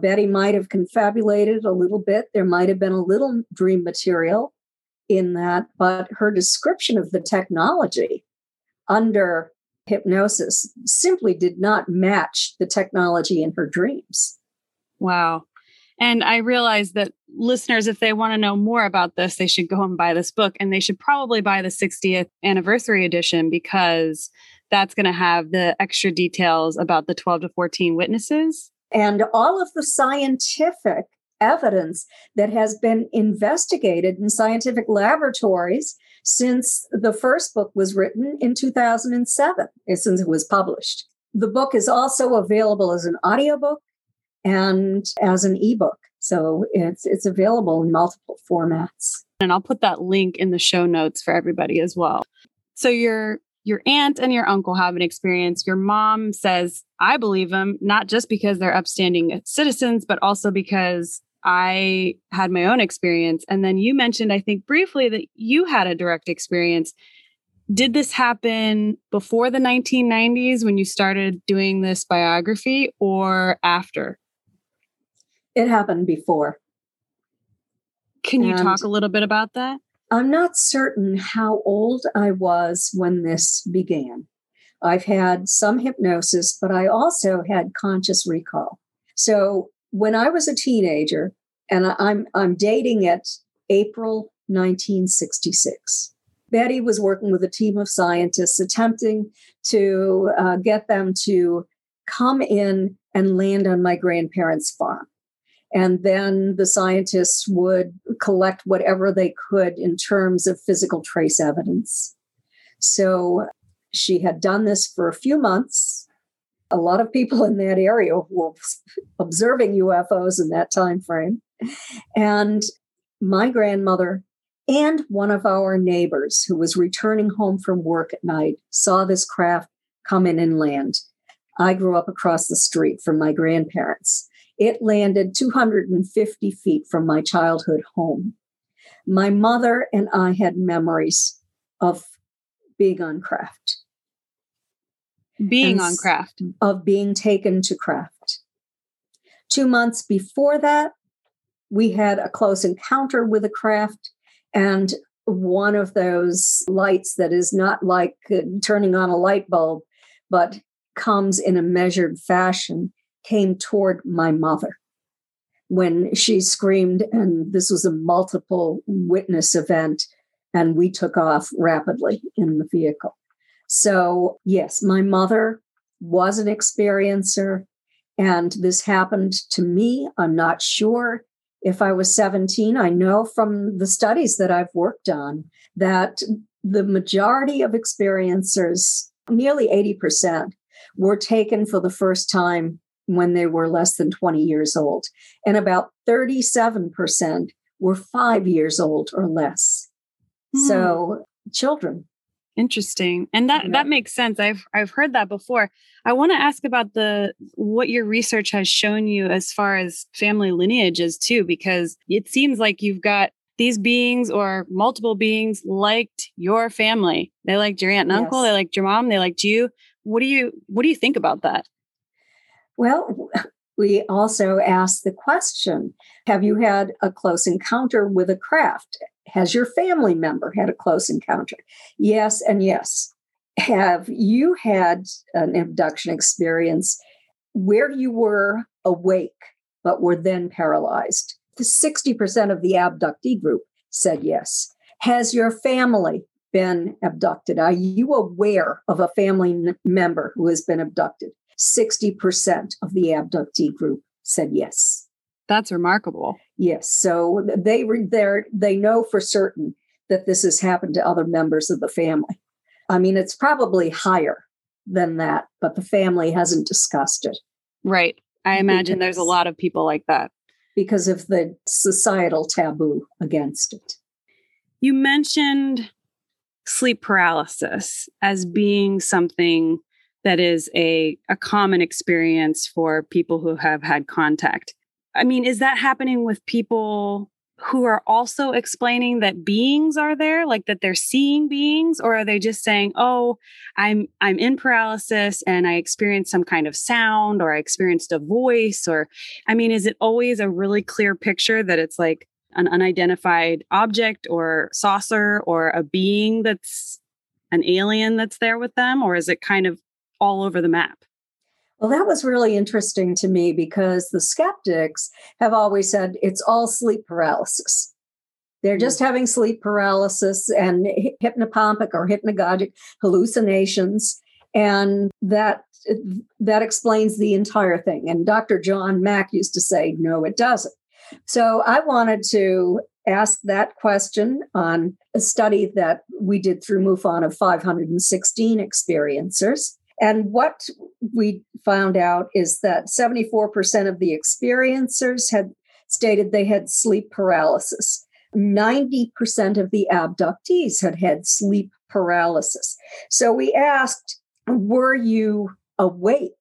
Betty might have confabulated a little bit. There might have been a little dream material in that, but her description of the technology under hypnosis simply did not match the technology in her dreams. Wow. And I realize that listeners, if they want to know more about this, they should go and buy this book and they should probably buy the 60th anniversary edition because that's going to have the extra details about the 12 to 14 witnesses. And all of the scientific evidence that has been investigated in scientific laboratories since the first book was written in 2007, eh, since it was published. The book is also available as an audiobook and as an ebook. So it's it's available in multiple formats. And I'll put that link in the show notes for everybody as well. So you're your aunt and your uncle have an experience. Your mom says, I believe them, not just because they're upstanding citizens, but also because I had my own experience. And then you mentioned, I think briefly, that you had a direct experience. Did this happen before the 1990s when you started doing this biography or after? It happened before. Can you and talk a little bit about that? I'm not certain how old I was when this began. I've had some hypnosis, but I also had conscious recall. So when I was a teenager, and I'm I'm dating it April 1966. Betty was working with a team of scientists attempting to uh, get them to come in and land on my grandparents' farm. And then the scientists would collect whatever they could in terms of physical trace evidence. So she had done this for a few months. A lot of people in that area were observing UFOs in that time frame. And my grandmother and one of our neighbors who was returning home from work at night saw this craft come in and land. I grew up across the street from my grandparents. It landed 250 feet from my childhood home. My mother and I had memories of being on craft. Being on craft. Of being taken to craft. Two months before that, we had a close encounter with a craft and one of those lights that is not like uh, turning on a light bulb, but comes in a measured fashion, came toward my mother when she screamed. And this was a multiple witness event, and we took off rapidly in the vehicle. So, yes, my mother was an experiencer, and this happened to me. I'm not sure if I was 17, I know from the studies that I've worked on that the majority of experiencers, nearly 80%, were taken for the first time when they were less than 20 years old. And about 37% were five years old or less. Hmm. So, children. Interesting. And that yeah. that makes sense. I've I've heard that before. I want to ask about the what your research has shown you as far as family lineages too because it seems like you've got these beings or multiple beings liked your family. They liked your aunt and yes. uncle, they liked your mom, they liked you. What do you what do you think about that? Well, we also asked the question Have you had a close encounter with a craft? Has your family member had a close encounter? Yes, and yes. Have you had an abduction experience where you were awake but were then paralyzed? The 60% of the abductee group said yes. Has your family been abducted? Are you aware of a family member who has been abducted? 60% of the abductee group said yes. That's remarkable. Yes. So they they they know for certain that this has happened to other members of the family. I mean, it's probably higher than that, but the family hasn't discussed it. Right. I imagine because, there's a lot of people like that because of the societal taboo against it. You mentioned sleep paralysis as being something that is a, a common experience for people who have had contact. I mean, is that happening with people who are also explaining that beings are there, like that they're seeing beings, or are they just saying, "Oh, I'm I'm in paralysis and I experienced some kind of sound or I experienced a voice or I mean, is it always a really clear picture that it's like an unidentified object or saucer or a being that's an alien that's there with them or is it kind of all over the map? Well, that was really interesting to me because the skeptics have always said it's all sleep paralysis. They're hmm. just having sleep paralysis and hypnopompic or hypnagogic hallucinations. And that that explains the entire thing. And Dr. John Mack used to say, no, it doesn't. So I wanted to ask that question on a study that we did through MUFON of 516 experiencers. And what we found out is that 74% of the experiencers had stated they had sleep paralysis. 90% of the abductees had had sleep paralysis. So we asked, were you awake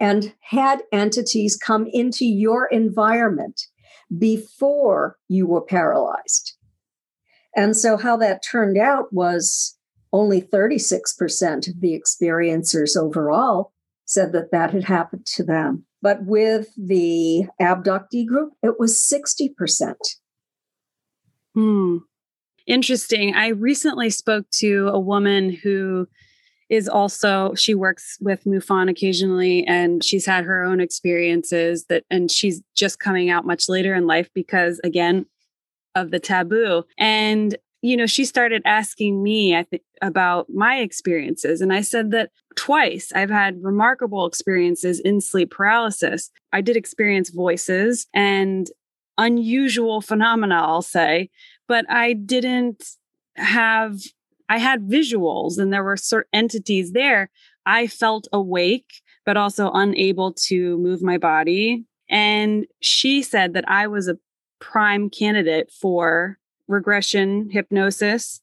and had entities come into your environment before you were paralyzed. And so, how that turned out was only 36% of the experiencers overall said that that had happened to them. But with the abductee group, it was 60%. Hmm. Interesting. I recently spoke to a woman who is also she works with MUFON occasionally and she's had her own experiences that and she's just coming out much later in life because again of the taboo. And you know, she started asking me I think about my experiences and I said that twice I've had remarkable experiences in sleep paralysis. I did experience voices and unusual phenomena, I'll say, but I didn't have I had visuals and there were certain entities there. I felt awake, but also unable to move my body. And she said that I was a prime candidate for regression hypnosis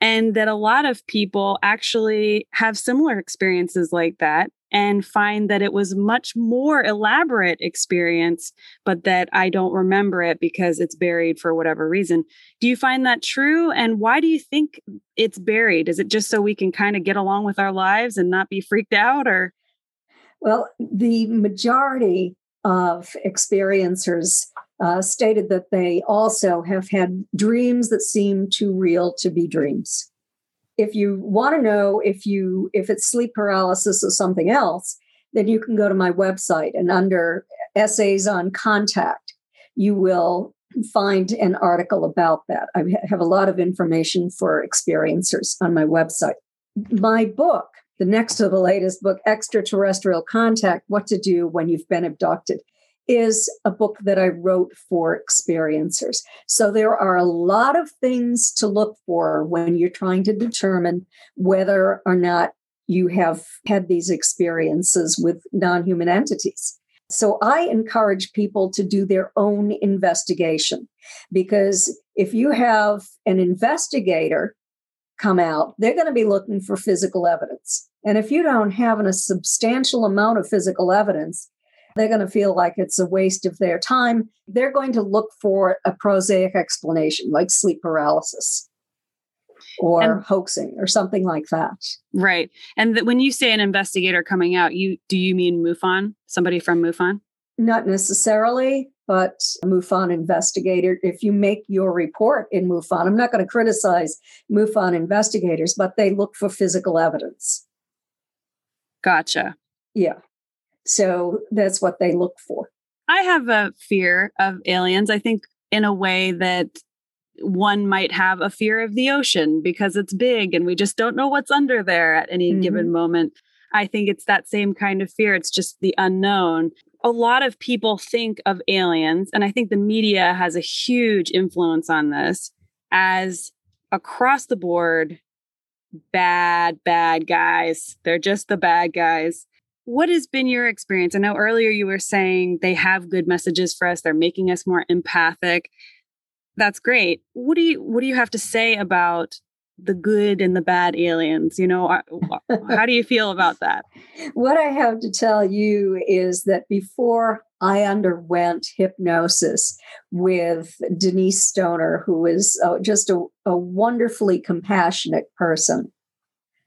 and that a lot of people actually have similar experiences like that and find that it was much more elaborate experience but that I don't remember it because it's buried for whatever reason. Do you find that true and why do you think it's buried? Is it just so we can kind of get along with our lives and not be freaked out or well, the majority of experiencers uh, stated that they also have had dreams that seem too real to be dreams. If you want to know if you if it's sleep paralysis or something else then you can go to my website and under essays on contact you will find an article about that. I have a lot of information for experiencers on my website. My book the next to the latest book extraterrestrial contact what to do when you've been abducted is a book that I wrote for experiencers. So there are a lot of things to look for when you're trying to determine whether or not you have had these experiences with non human entities. So I encourage people to do their own investigation because if you have an investigator come out, they're going to be looking for physical evidence. And if you don't have a substantial amount of physical evidence, they're going to feel like it's a waste of their time. They're going to look for a prosaic explanation like sleep paralysis or and, hoaxing or something like that. Right. And when you say an investigator coming out, you do you mean MUFON? Somebody from MUFON? Not necessarily, but a MUFON investigator. If you make your report in MUFON, I'm not going to criticize MUFON investigators, but they look for physical evidence. Gotcha. Yeah. So that's what they look for. I have a fear of aliens. I think in a way that one might have a fear of the ocean because it's big and we just don't know what's under there at any mm-hmm. given moment. I think it's that same kind of fear. It's just the unknown. A lot of people think of aliens, and I think the media has a huge influence on this as across the board bad, bad guys. They're just the bad guys. What has been your experience? I know earlier you were saying they have good messages for us. They're making us more empathic. That's great. What do you what do you have to say about the good and the bad aliens? You know, how do you feel about that? What I have to tell you is that before I underwent hypnosis with Denise Stoner, who is uh, just a, a wonderfully compassionate person,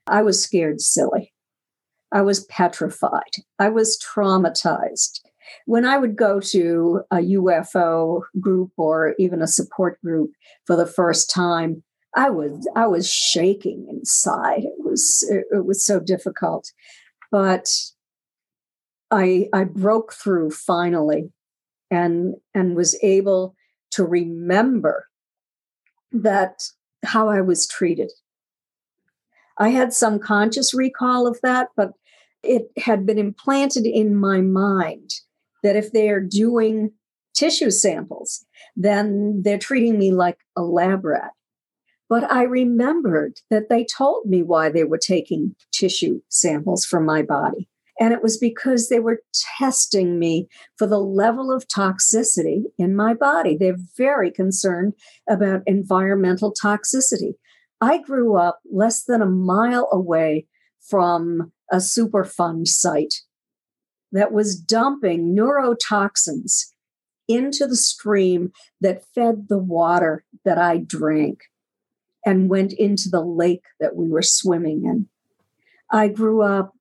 I was scared silly. I was petrified. I was traumatized. When I would go to a UFO group or even a support group for the first time, I was I was shaking inside. It was it, was so difficult, but I I broke through finally, and and was able to remember that how I was treated I had some conscious recall of that, but it had been implanted in my mind that if they are doing tissue samples, then they're treating me like a lab rat. But I remembered that they told me why they were taking tissue samples from my body. And it was because they were testing me for the level of toxicity in my body. They're very concerned about environmental toxicity. I grew up less than a mile away from a Superfund site that was dumping neurotoxins into the stream that fed the water that I drank and went into the lake that we were swimming in. I grew up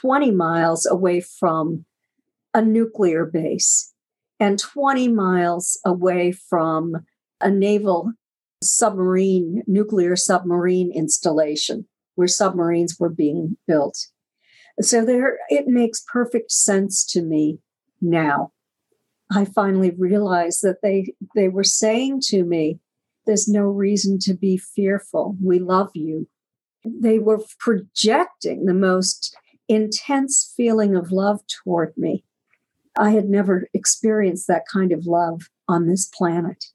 20 miles away from a nuclear base and 20 miles away from a naval submarine, nuclear submarine installation where submarines were being built. So there it makes perfect sense to me now. I finally realized that they they were saying to me, there's no reason to be fearful. We love you. They were projecting the most intense feeling of love toward me. I had never experienced that kind of love on this planet.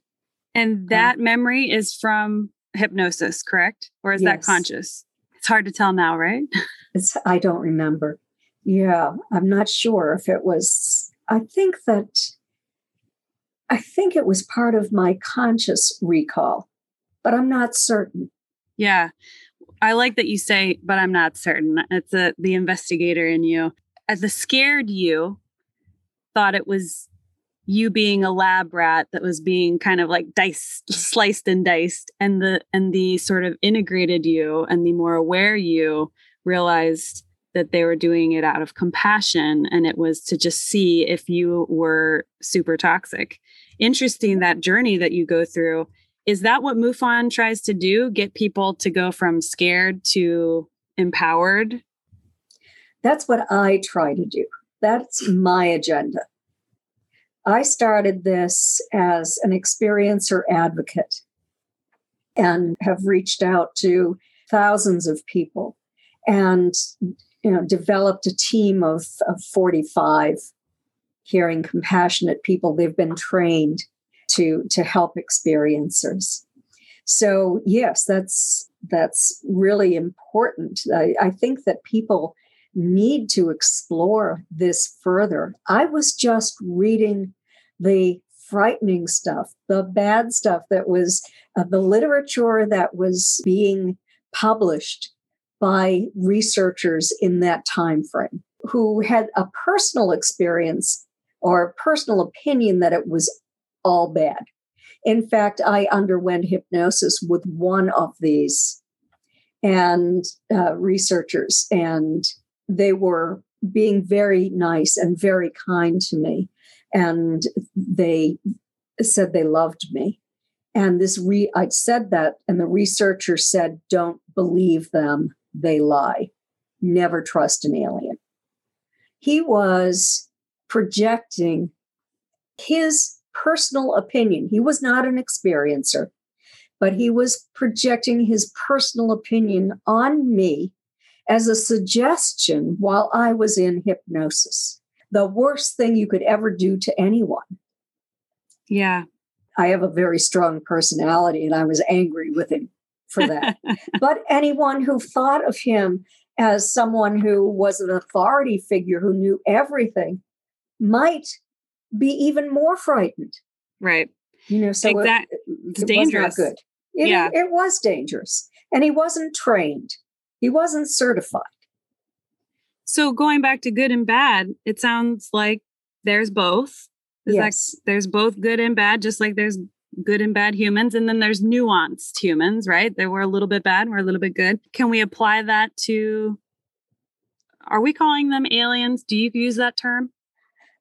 And that um, memory is from hypnosis, correct? Or is yes. that conscious? It's hard to tell now, right? It's I don't remember. Yeah, I'm not sure if it was I think that I think it was part of my conscious recall, but I'm not certain. Yeah. I like that you say, but I'm not certain. It's a, the investigator in you. As the scared you thought it was you being a lab rat that was being kind of like diced, sliced and diced, and the and the sort of integrated you and the more aware you realized that they were doing it out of compassion and it was to just see if you were super toxic. Interesting that journey that you go through. Is that what MUFON tries to do? Get people to go from scared to empowered? That's what I try to do. That's my agenda. I started this as an experiencer advocate and have reached out to thousands of people and you know developed a team of, of 45 caring compassionate people. They've been trained to to help experiencers. So yes that's that's really important. I, I think that people need to explore this further. I was just reading the frightening stuff, the bad stuff that was uh, the literature that was being published by researchers in that time frame who had a personal experience or a personal opinion that it was all bad. In fact, I underwent hypnosis with one of these and uh, researchers, and they were being very nice and very kind to me and they said they loved me. And this re I said that, and the researcher said, Don't believe them, they lie. Never trust an alien. He was projecting his personal opinion. He was not an experiencer, but he was projecting his personal opinion on me as a suggestion while I was in hypnosis the worst thing you could ever do to anyone. Yeah. I have a very strong personality and I was angry with him for that. but anyone who thought of him as someone who was an authority figure who knew everything might be even more frightened. Right. You know, so exactly. it, it's it dangerous. good. It, yeah. it was dangerous. And he wasn't trained. He wasn't certified. So going back to good and bad, it sounds like there's both. Yes. That, there's both good and bad, just like there's good and bad humans. And then there's nuanced humans, right? They were a little bit bad, we're a little bit good. Can we apply that to are we calling them aliens? Do you use that term?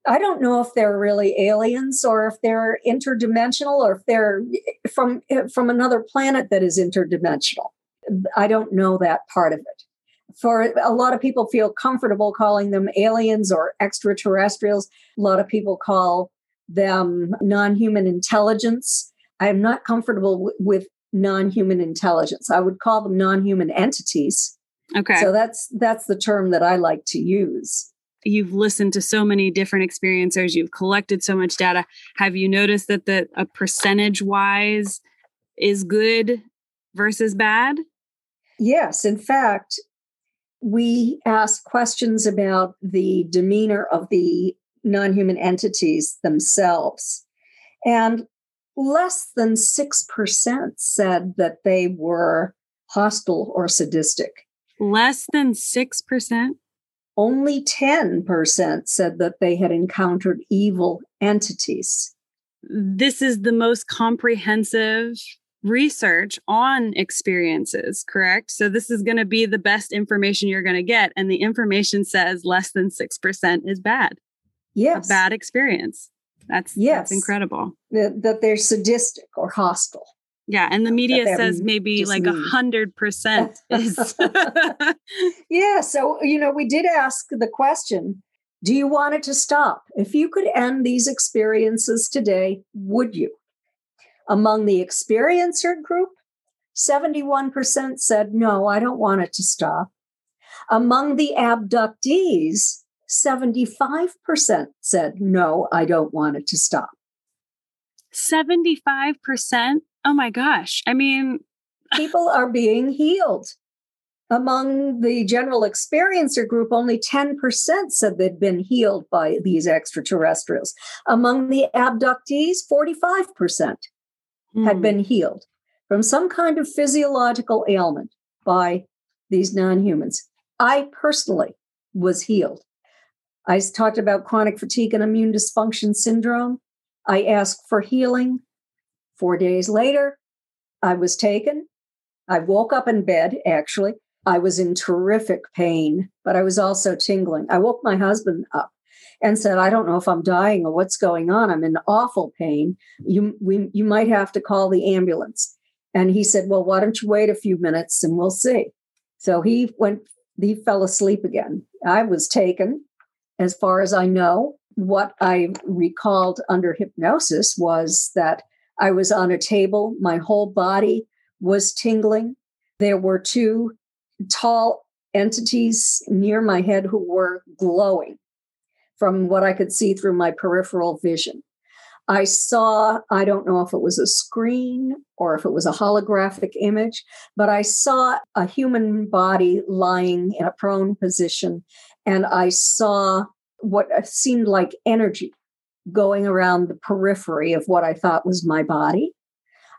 I don't know if they're really aliens or if they're interdimensional or if they're from from another planet that is interdimensional. I don't know that part of it for a lot of people feel comfortable calling them aliens or extraterrestrials. A lot of people call them non-human intelligence. I am not comfortable w- with non-human intelligence. I would call them non-human entities. Okay. So that's that's the term that I like to use. You've listened to so many different experiencers, you've collected so much data. Have you noticed that the a percentage wise is good versus bad? Yes, in fact, we ask questions about the demeanor of the non human entities themselves. And less than 6% said that they were hostile or sadistic. Less than 6%? Only 10% said that they had encountered evil entities. this is the most comprehensive research on experiences, correct? So this is going to be the best information you're going to get. And the information says less than 6% is bad. Yes. A bad experience. That's, yes. that's incredible. That, that they're sadistic or hostile. Yeah, and the media says maybe like a hundred percent is. yeah, so you know, we did ask the question: Do you want it to stop? If you could end these experiences today, would you? Among the experiencer group, seventy-one percent said no, I don't want it to stop. Among the abductees, seventy-five percent said no, I don't want it to stop. 75% Oh my gosh. I mean, people are being healed. Among the general experiencer group, only 10% said they'd been healed by these extraterrestrials. Among the abductees, 45% mm. had hmm. been healed from some kind of physiological ailment by these non humans. I personally was healed. I talked about chronic fatigue and immune dysfunction syndrome. I asked for healing. Four days later, I was taken. I woke up in bed, actually. I was in terrific pain, but I was also tingling. I woke my husband up and said, I don't know if I'm dying or what's going on. I'm in awful pain. You, we, you might have to call the ambulance. And he said, Well, why don't you wait a few minutes and we'll see? So he went, he fell asleep again. I was taken. As far as I know, what I recalled under hypnosis was that I was on a table, my whole body was tingling. There were two tall entities near my head who were glowing from what I could see through my peripheral vision. I saw, I don't know if it was a screen or if it was a holographic image, but I saw a human body lying in a prone position. And I saw what uh, seemed like energy going around the periphery of what I thought was my body.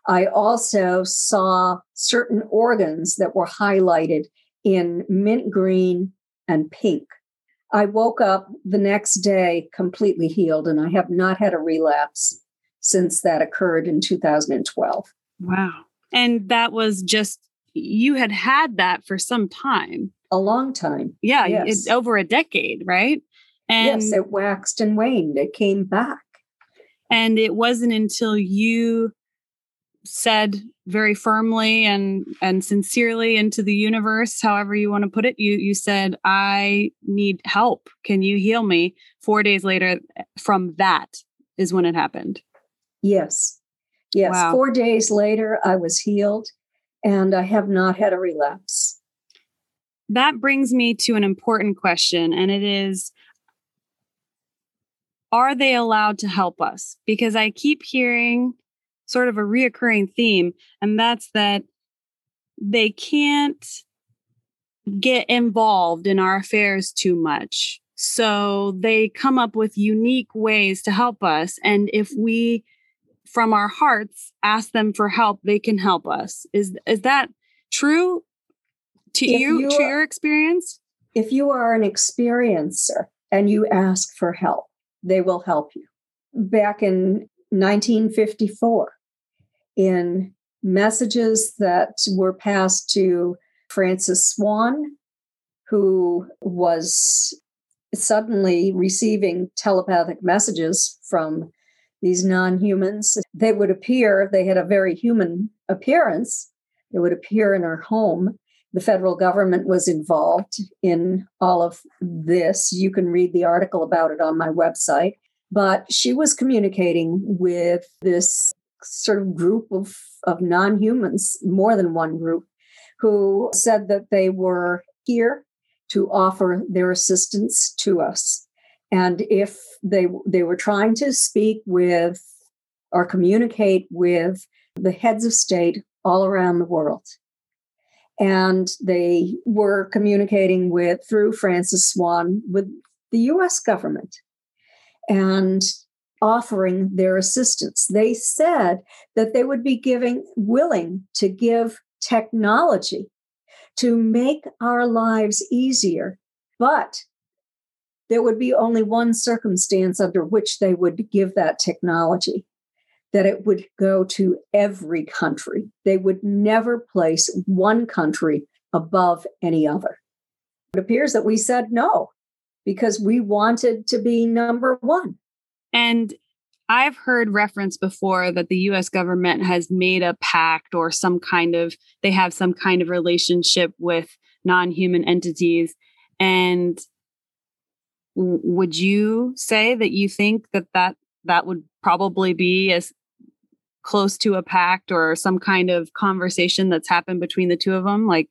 I also saw certain organs that were highlighted in mint green and pink. I woke up the next day completely healed, and I have not had a relapse since that occurred in 2012. Wow. And that was just, you had had that for some time. A long time. Yeah, yes. it's over a decade, right? And yes, it waxed and waned. It came back. And it wasn't until you said very firmly and and sincerely into the universe however you want to put it you you said i need help can you heal me 4 days later eh, from that is when it happened yes yes wow. 4 days later i was healed and i have not had a relapse that brings me to an important question and it is are they allowed to help us? Because I keep hearing sort of a reoccurring theme, and that's that they can't get involved in our affairs too much. So they come up with unique ways to help us. And if we, from our hearts, ask them for help, they can help us. Is, is that true to you, you, to your experience? If you are an experiencer and you ask for help, they will help you. Back in 1954, in messages that were passed to Frances Swan, who was suddenly receiving telepathic messages from these non humans. They would appear, they had a very human appearance. They would appear in her home the federal government was involved in all of this. You can read the article about it on my website. But she was communicating with this sort of group of, of non humans, more than one group, who said that they were here to offer their assistance to us. And if they, they were trying to speak with or communicate with the heads of state all around the world and they were communicating with through Frances Swan with the US government and offering their assistance. They said that they would be giving willing to give technology to make our lives easier, but there would be only one circumstance under which they would give that technology. That it would go to every country. They would never place one country above any other. It appears that we said no because we wanted to be number one. And I've heard reference before that the US government has made a pact or some kind of, they have some kind of relationship with non human entities. And would you say that you think that that, that would probably be as close to a pact or some kind of conversation that's happened between the two of them? Like,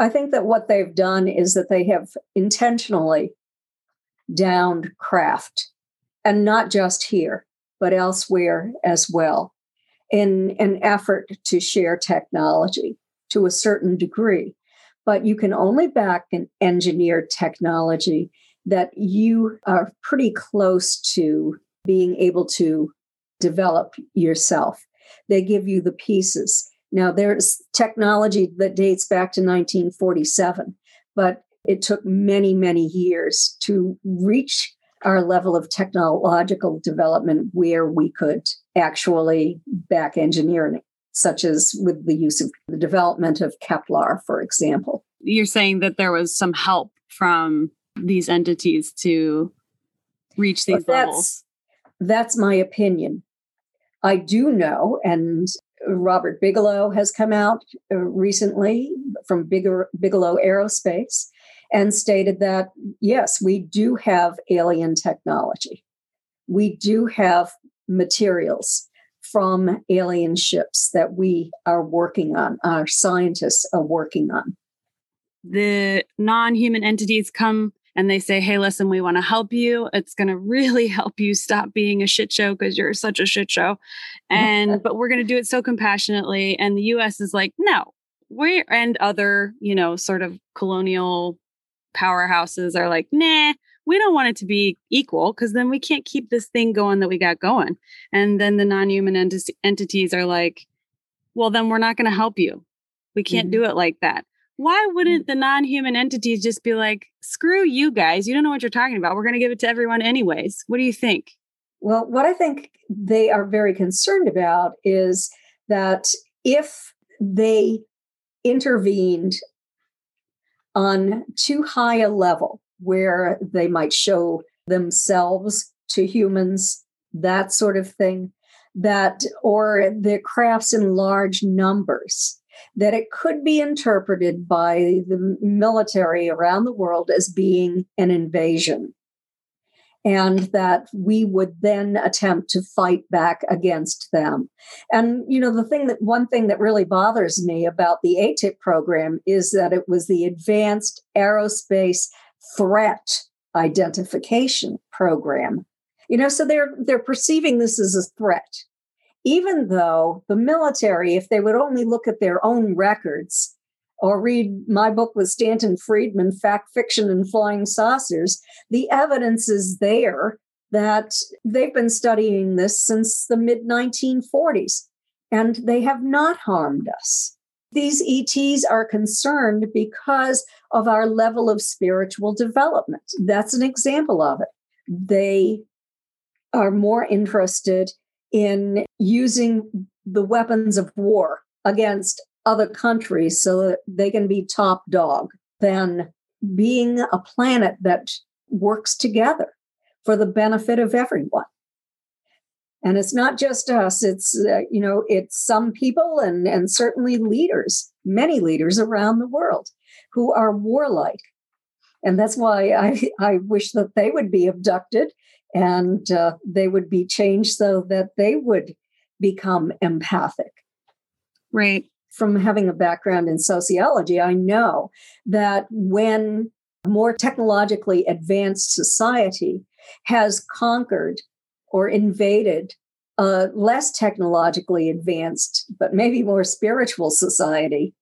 I think that what they've done is that they have intentionally downed craft and not just here, but elsewhere as well, in an effort to share technology to a certain degree. But you can only back an engineer technology that you are pretty close to being able to develop yourself. They give you the pieces. Now, there's technology that dates back to 1947, but it took many, many years to reach our level of technological development where we could actually back engineering, such as with the use of the development of Kevlar, for example. You're saying that there was some help from these entities to reach these that's, levels. That's my opinion. I do know, and Robert Bigelow has come out uh, recently from Bigelow Aerospace and stated that, yes, we do have alien technology. We do have materials from alien ships that we are working on, our scientists are working on. The non human entities come and they say, hey, listen, we want to help you. It's going to really help you stop being a shit show because you're such a shit show. And, but we're going to do it so compassionately. And the US is like, no, we and other, you know, sort of colonial powerhouses are like, nah, we don't want it to be equal because then we can't keep this thing going that we got going. And then the non human ent- entities are like, well, then we're not going to help you. We can't mm-hmm. do it like that why wouldn't mm. the non-human entities just be like screw you guys you don't know what you're talking about we're going to give it to everyone anyways what do you think well what i think they are very concerned about is that if they intervened on too high a level where they might show themselves to humans that sort of thing that or the crafts in large numbers that it could be interpreted by the military around the world as being an invasion. And that we would then attempt to fight back against them. And, you know, the thing that one thing that really bothers me about the ATIP program is that it was the Advanced Aerospace Threat Identification Program. You know, so they're they're perceiving this as a threat even though the military, if they would only look at their own records or read my book with Stanton Friedman, Fact, Fiction, and Flying Saucers, the evidence is there that they've been studying this since the mid 1940s and they have not harmed us. These ETs are concerned because of our level of spiritual development. That's an example of it. They are more interested in using the weapons of war against other countries so that they can be top dog than being a planet that works together for the benefit of everyone. And it's not just us it's uh, you know it's some people and and certainly leaders many leaders around the world who are warlike. And that's why i i wish that they would be abducted and uh, they would be changed so that they would become empathic. Right. From having a background in sociology, I know that when more technologically advanced society has conquered or invaded a less technologically advanced, but maybe more spiritual society,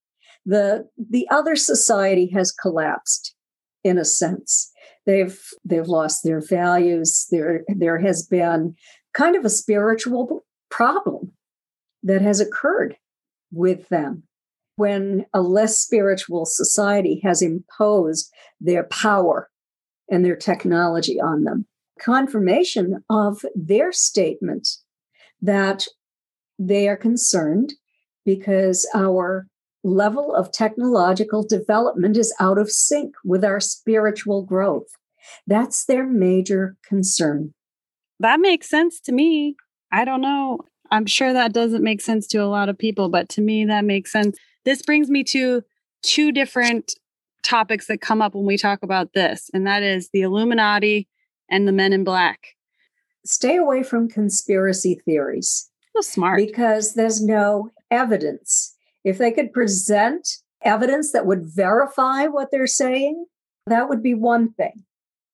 the, the other society has collapsed in a sense they've they've lost their values. There there has been kind of a spiritual problem that has occurred with them. When a less spiritual society has imposed their power and their technology on them. Confirmation of their statement that they are concerned because our level of technological development is out of sync with our spiritual growth. That's their major concern. That makes sense to me. I don't know. I'm sure that doesn't make sense to a lot of people, but to me, that makes sense. This brings me to two different topics that come up when we talk about this, and that is the Illuminati and the Men in Black. Stay away from conspiracy theories. Smart. Because there's no evidence. If they could present evidence that would verify what they're saying, that would be one thing.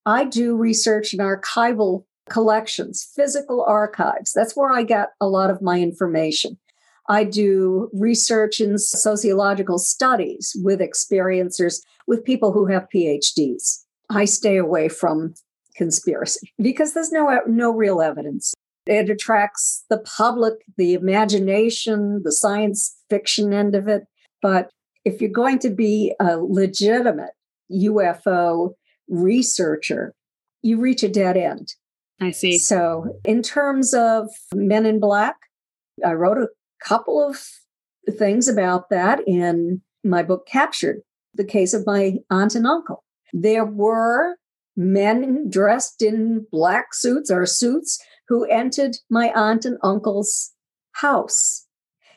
I do research in archival collections, physical archives. That's where I get a lot of my information. I do research in sociological studies with experiencers, with people who have PhDs. I stay away from conspiracy because there's no no real evidence. It attracts the public, the imagination, the science fiction end of it. But if you're going to be a legitimate UFO researcher, you reach a dead end. I see. So, in terms of Men in Black, I wrote a couple of things about that in my book, Captured the case of my aunt and uncle. There were men dressed in black suits or suits who entered my aunt and uncle's house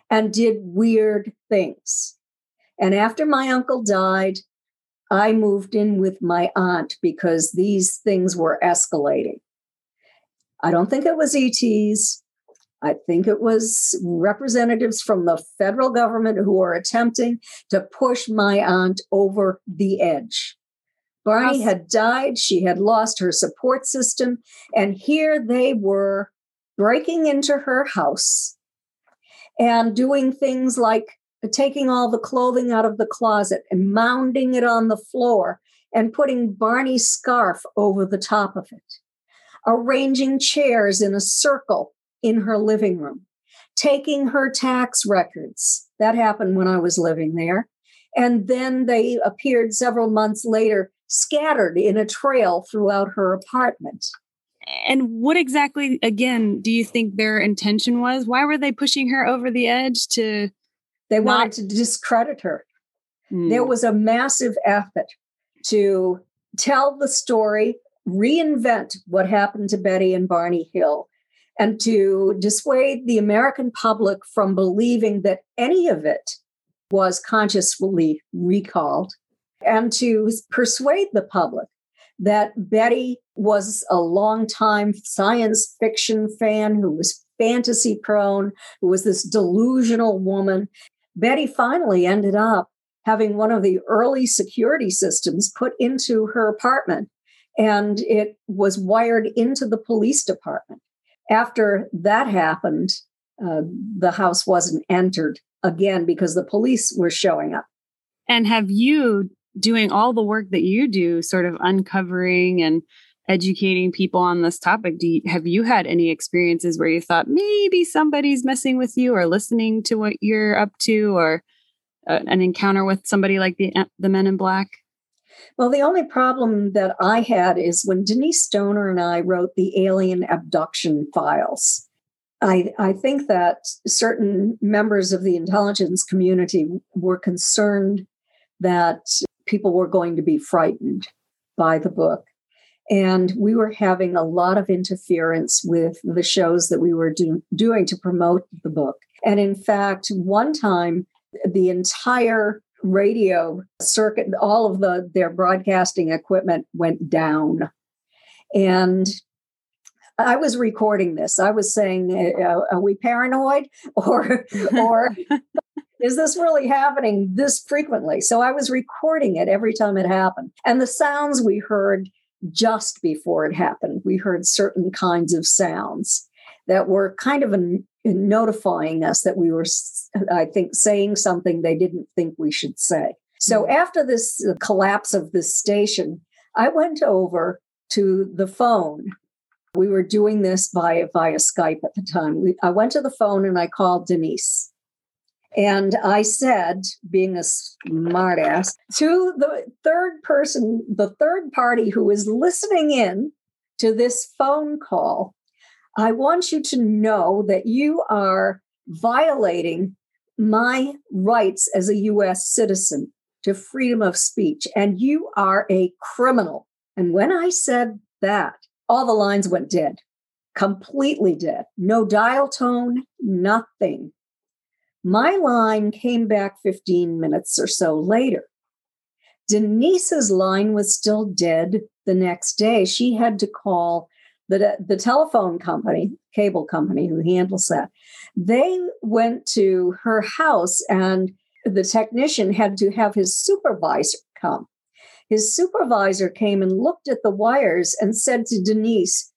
and did weird things. And after my uncle died, I moved in with my aunt because these things were escalating. I don't think it was ETs. I think it was representatives from the federal government who were attempting to push my aunt over the edge. Barney had died. She had lost her support system. And here they were breaking into her house and doing things like taking all the clothing out of the closet and mounding it on the floor and putting Barney's scarf over the top of it, arranging chairs in a circle in her living room, taking her tax records. That happened when I was living there. And then they appeared several months later, scattered in a trail throughout her apartment. And what exactly, again, do you think their intention was? Why were they pushing her over the edge to? They not- wanted to discredit her. Hmm. There was a massive effort to tell the story, reinvent what happened to Betty and Barney Hill, and to dissuade the American public from believing that any of it was consciously recalled, and to persuade the public that Betty was a longtime science fiction fan who was fantasy prone, who was this delusional woman. Betty finally ended up having one of the early security systems put into her apartment, and it was wired into the police department after that happened, uh, the house wasn't entered again because the police were showing up. And have you doing all the work that you do, sort of uncovering and educating people on this topic? Do you, have you had any experiences where you thought maybe somebody's messing with you or listening to what you're up to, or uh, an encounter with somebody like the the Men in Black? Well, the only problem that I had is when Denise Stoner and I wrote the alien abduction files. I, I think that certain members of the intelligence community were concerned that people were going to be frightened by the book. And we were having a lot of interference with the shows that we were do, doing to promote the book. And in fact, one time, the entire radio circuit, all of the their broadcasting equipment went down. And I was recording this. I was saying, uh, "Are we paranoid, or or is this really happening this frequently?" So I was recording it every time it happened, and the sounds we heard just before it happened, we heard certain kinds of sounds that were kind of an, notifying us that we were, I think, saying something they didn't think we should say. So mm-hmm. after this collapse of this station, I went over to the phone. We were doing this via via Skype at the time. We, I went to the phone and I called Denise. And I said, being a smartass, to the third person, the third party who is listening in to this phone call, I want you to know that you are violating my rights as a US citizen to freedom of speech, and you are a criminal. And when I said that, all the lines went dead, completely dead. No dial tone, nothing. My line came back 15 minutes or so later. Denise's line was still dead the next day. She had to call the, the telephone company, cable company who handles that. They went to her house and the technician had to have his supervisor come. His supervisor came and looked at the wires and said to Denise,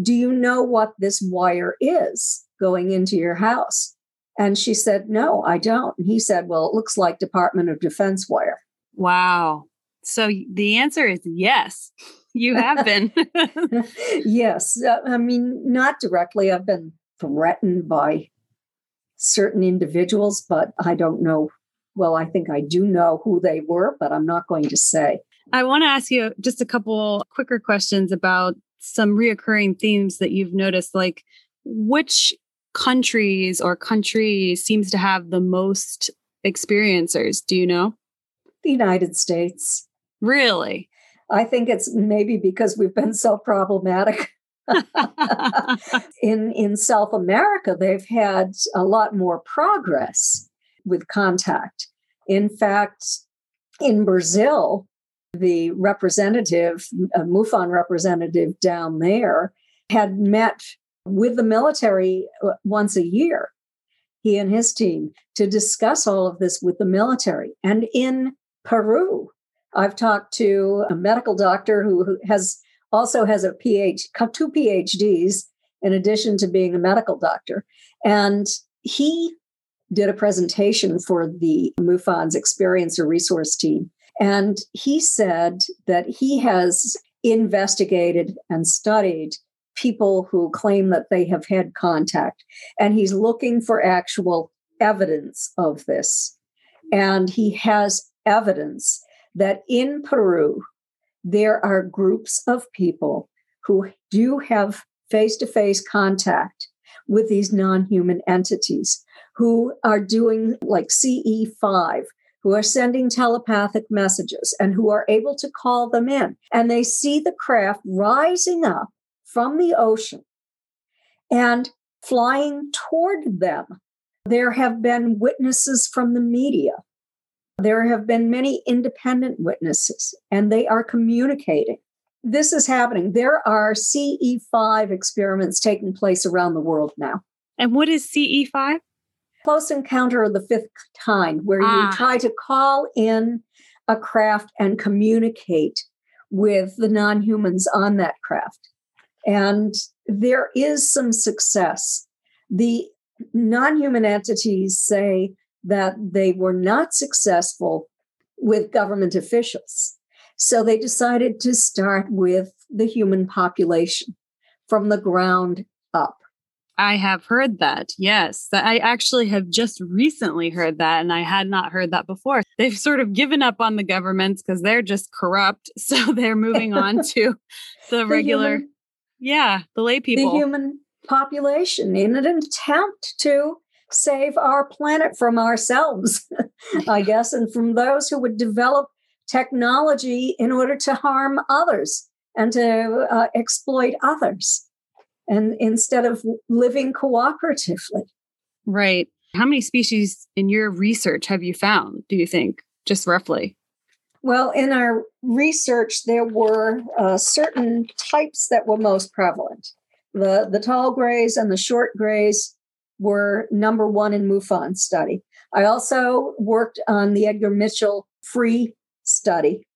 Do you know what this wire is going into your house? And she said, No, I don't. And he said, Well, it looks like Department of Defense wire. Wow. So the answer is yes, you have been. yes. Uh, I mean, not directly. I've been threatened by certain individuals, but I don't know. Well, I think I do know who they were, but I'm not going to say. I want to ask you just a couple quicker questions about some reoccurring themes that you've noticed. Like, which countries or country seems to have the most experiencers? Do you know? The United States. Really? I think it's maybe because we've been so problematic. in in South America, they've had a lot more progress with contact. In fact, in Brazil, the representative, a MUFON representative down there, had met with the military uh, once a year, he and his team, to discuss all of this with the military. And in Peru, I've talked to a medical doctor who has also has a PhD, two PhDs in addition to being a medical doctor. And he did a presentation for the MUFON's Experiencer Resource Team. And he said that he has investigated and studied people who claim that they have had contact, and he's looking for actual evidence of this. And he has evidence that in Peru, there are groups of people who do have face to face contact with these non human entities who are doing like CE5, who are sending telepathic messages and who are able to call them in. And they see the craft rising up from the ocean and flying toward them. There have been witnesses from the media there have been many independent witnesses, and they are communicating. This is happening. There are CE5 experiments taking place around the world now. And what is CE5? Close encounter of the fifth kind, where ah. you try to call in a craft and communicate with the non humans on that craft. And there is some success. The non human entities say that they were not successful with government officials. So they decided to start with the human population from the ground up. I have heard that. Yes. I actually have just recently heard that, and I had not heard that before. They've sort of given up on the governments because they're just corrupt. So they're moving on to the, the regular, human, yeah, the lay people. The human population in an attempt to save our planet from ourselves, I guess, and from those who would develop technology in order to harm others and to uh, exploit others and instead of living cooperatively. Right. How many species in your research have you found do you think just roughly well in our research there were uh, certain types that were most prevalent the the tall grays and the short grays were number one in MUFON study. I also worked on the Edgar Mitchell free study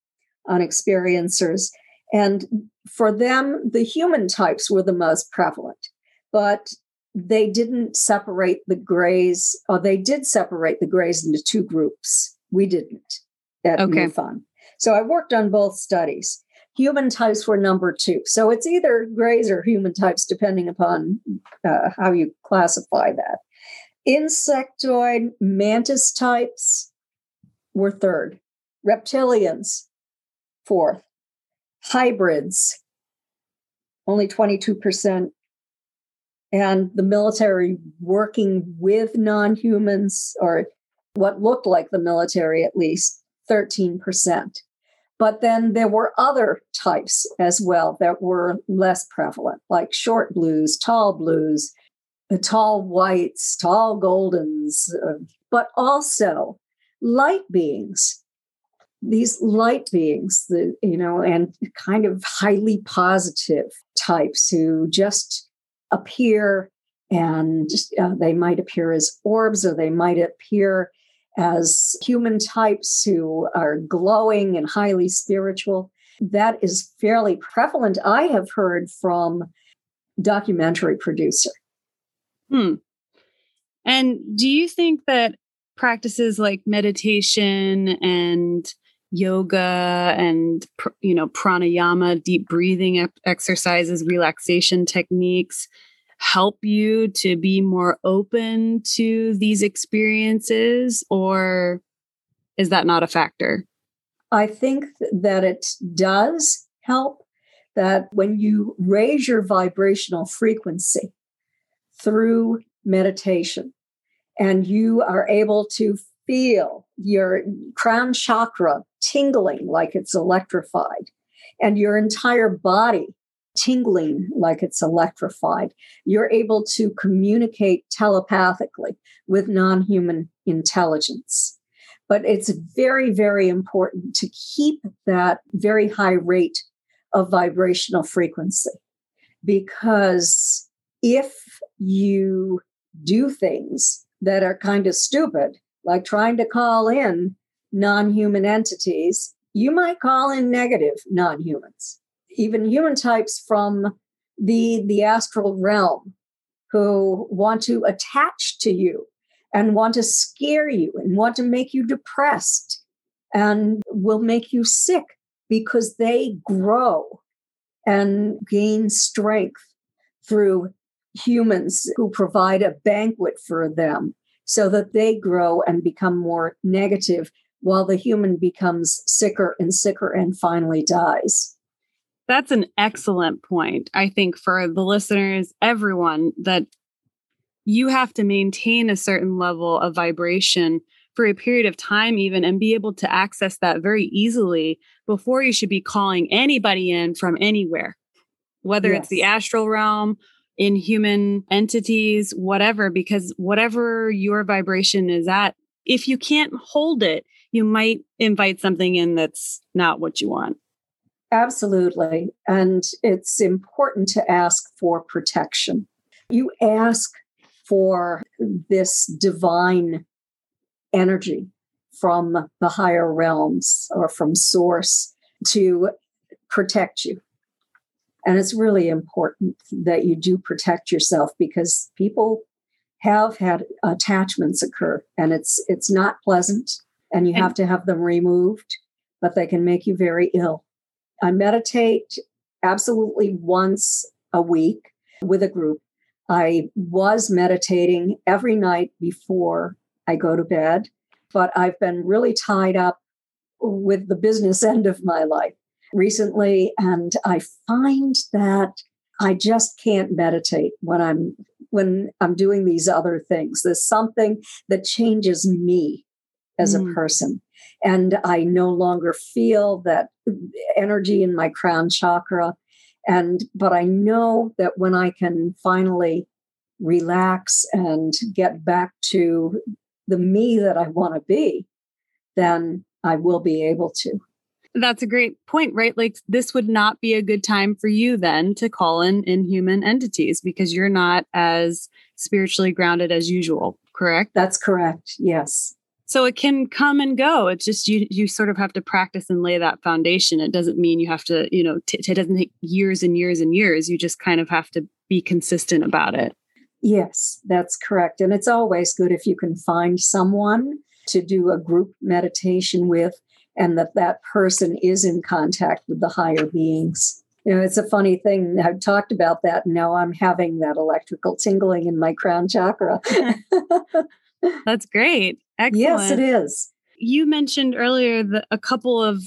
on experiencers. And for them, the human types were the most prevalent, but they didn't separate the grays, or they did separate the grays into two groups. We didn't at okay. MUFON. So I worked on both studies human types were number two. So it's either grays or human types, depending upon uh, how you classify that. Insectoid mantis types were third, reptilians, fourth, hybrids, only 22%, and the military working with non humans, or what looked like the military at least, 13%. But then there were other types as well that were less prevalent, like short blues, tall blues, tall whites, tall goldens, uh, but also light beings. These light beings, the, you know, and kind of highly positive types who just appear and uh, they might appear as orbs or they might appear as human types who are glowing and highly spiritual. That is fairly prevalent. I have heard from documentary producer. Hmm. And do you think that practices like meditation and yoga and you know pranayama deep breathing exercises relaxation techniques help you to be more open to these experiences or is that not a factor? I think that it does help that when you raise your vibrational frequency through meditation and you are able to feel your crown chakra tingling like it's electrified and your entire body tingling like it's electrified. You're able to communicate telepathically with non human intelligence. But it's very, very important to keep that very high rate of vibrational frequency because if you do things that are kind of stupid, like trying to call in non human entities, you might call in negative non humans even human types from the the astral realm who want to attach to you and want to scare you and want to make you depressed and will make you sick because they grow and gain strength through humans who provide a banquet for them so that they grow and become more negative while the human becomes sicker and sicker and finally dies. That's an excellent point. I think for the listeners, everyone, that you have to maintain a certain level of vibration for a period of time, even, and be able to access that very easily before you should be calling anybody in from anywhere, whether yes. it's the astral realm, in human entities, whatever, because whatever your vibration is at, if you can't hold it, you might invite something in that's not what you want. Absolutely. And it's important to ask for protection. You ask for this divine energy from the higher realms or from source to protect you. And it's really important that you do protect yourself because people have had attachments occur and it's it's not pleasant and you and, have to have them removed, but they can make you very ill. I meditate absolutely once a week with a group. I was meditating every night before I go to bed, but I've been really tied up with the business end of my life recently. And I find that I just can't meditate when I'm when I'm doing these other things. There's something that changes me as mm. a person and I no longer feel that energy in my crown chakra. And but I know that when I can finally relax and get back to the me that I want to be, then I will be able to. That's a great point, right? Like this would not be a good time for you then to call in inhuman entities because you're not as spiritually grounded as usual, correct? That's correct. Yes so it can come and go. It's just you you sort of have to practice and lay that foundation. It doesn't mean you have to you know t- it doesn't take years and years and years. You just kind of have to be consistent about it. Yes that's correct. And it's always good if you can find someone to do a group meditation with and that that person is in contact with the higher beings. You know it's a funny thing. I've talked about that. And now i'm having that electrical tingling in my crown chakra That's great. Excellent. Yes, it is. You mentioned earlier that a couple of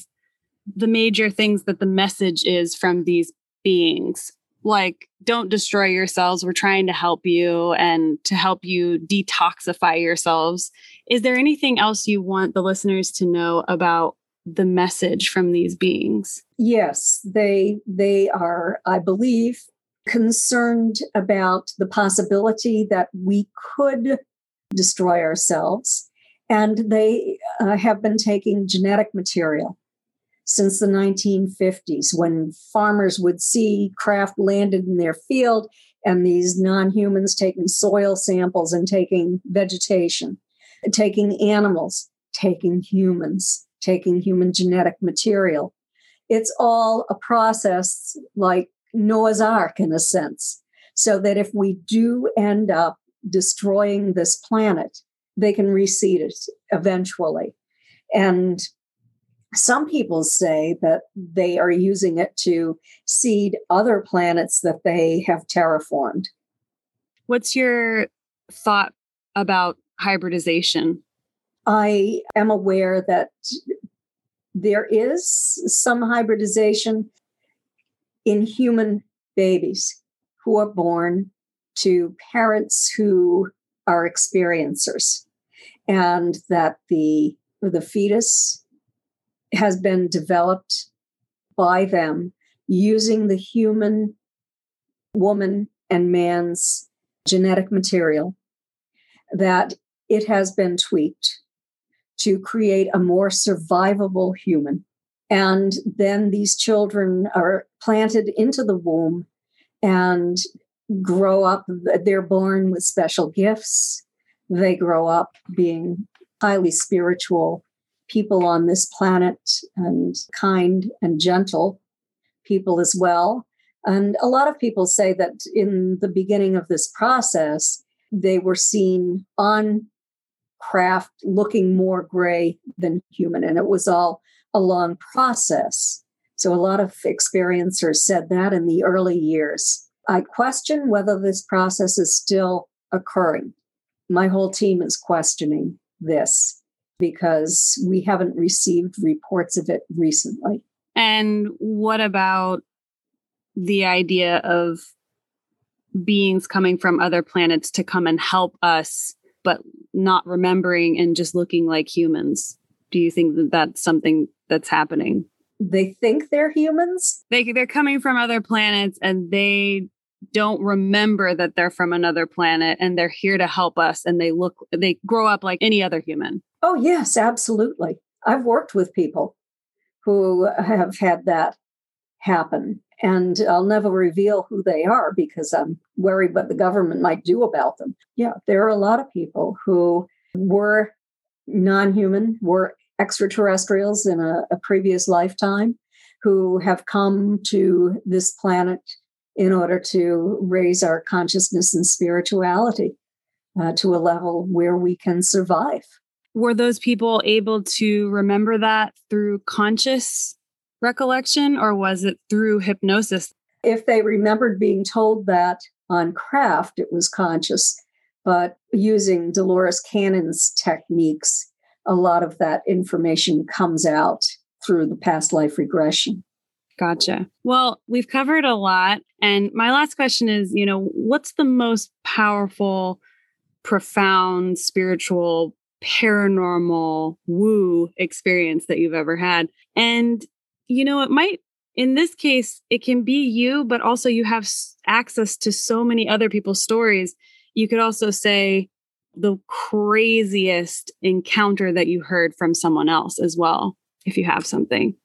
the major things that the message is from these beings. like don't destroy yourselves we're trying to help you and to help you detoxify yourselves is there anything else you want the listeners to know about the message from these beings yes they they are i believe concerned about the possibility that we could destroy ourselves and they uh, have been taking genetic material since the 1950s when farmers would see craft landed in their field and these non humans taking soil samples and taking vegetation, taking animals, taking humans, taking human genetic material. It's all a process like Noah's Ark in a sense, so that if we do end up destroying this planet, they can reseed it eventually. And some people say that they are using it to seed other planets that they have terraformed. What's your thought about hybridization? I am aware that there is some hybridization in human babies who are born to parents who are experiencers and that the the fetus has been developed by them using the human woman and man's genetic material, that it has been tweaked to create a more survivable human. And then these children are planted into the womb and grow up. They're born with special gifts. They grow up being highly spiritual people on this planet and kind and gentle people as well. And a lot of people say that in the beginning of this process, they were seen on craft looking more gray than human. And it was all a long process. So a lot of experiencers said that in the early years. I question whether this process is still occurring. My whole team is questioning this because we haven't received reports of it recently. And what about the idea of beings coming from other planets to come and help us, but not remembering and just looking like humans? Do you think that that's something that's happening? They think they're humans? They, they're coming from other planets and they don't remember that they're from another planet and they're here to help us and they look they grow up like any other human Oh, yes, absolutely. I've worked with people who have had that happen. And I'll never reveal who they are because I'm worried what the government might do about them. Yeah, there are a lot of people who were non human, were extraterrestrials in a, a, previous lifetime, who have come to this planet in order to raise our consciousness and spirituality uh, to a level where we can survive were those people able to remember that through conscious recollection or was it through hypnosis? If they remembered being told that on craft, it was conscious. But using Dolores Cannon's techniques, a lot of that information comes out through the past life regression. Gotcha. Well, we've covered a lot. And my last question is you know, what's the most powerful, profound spiritual paranormal woo experience that you've ever had. And, you know, it might, in this case, it can be you, but also you have access to so many other people's stories. You could also say the craziest encounter that you heard from someone else as well, if you have something.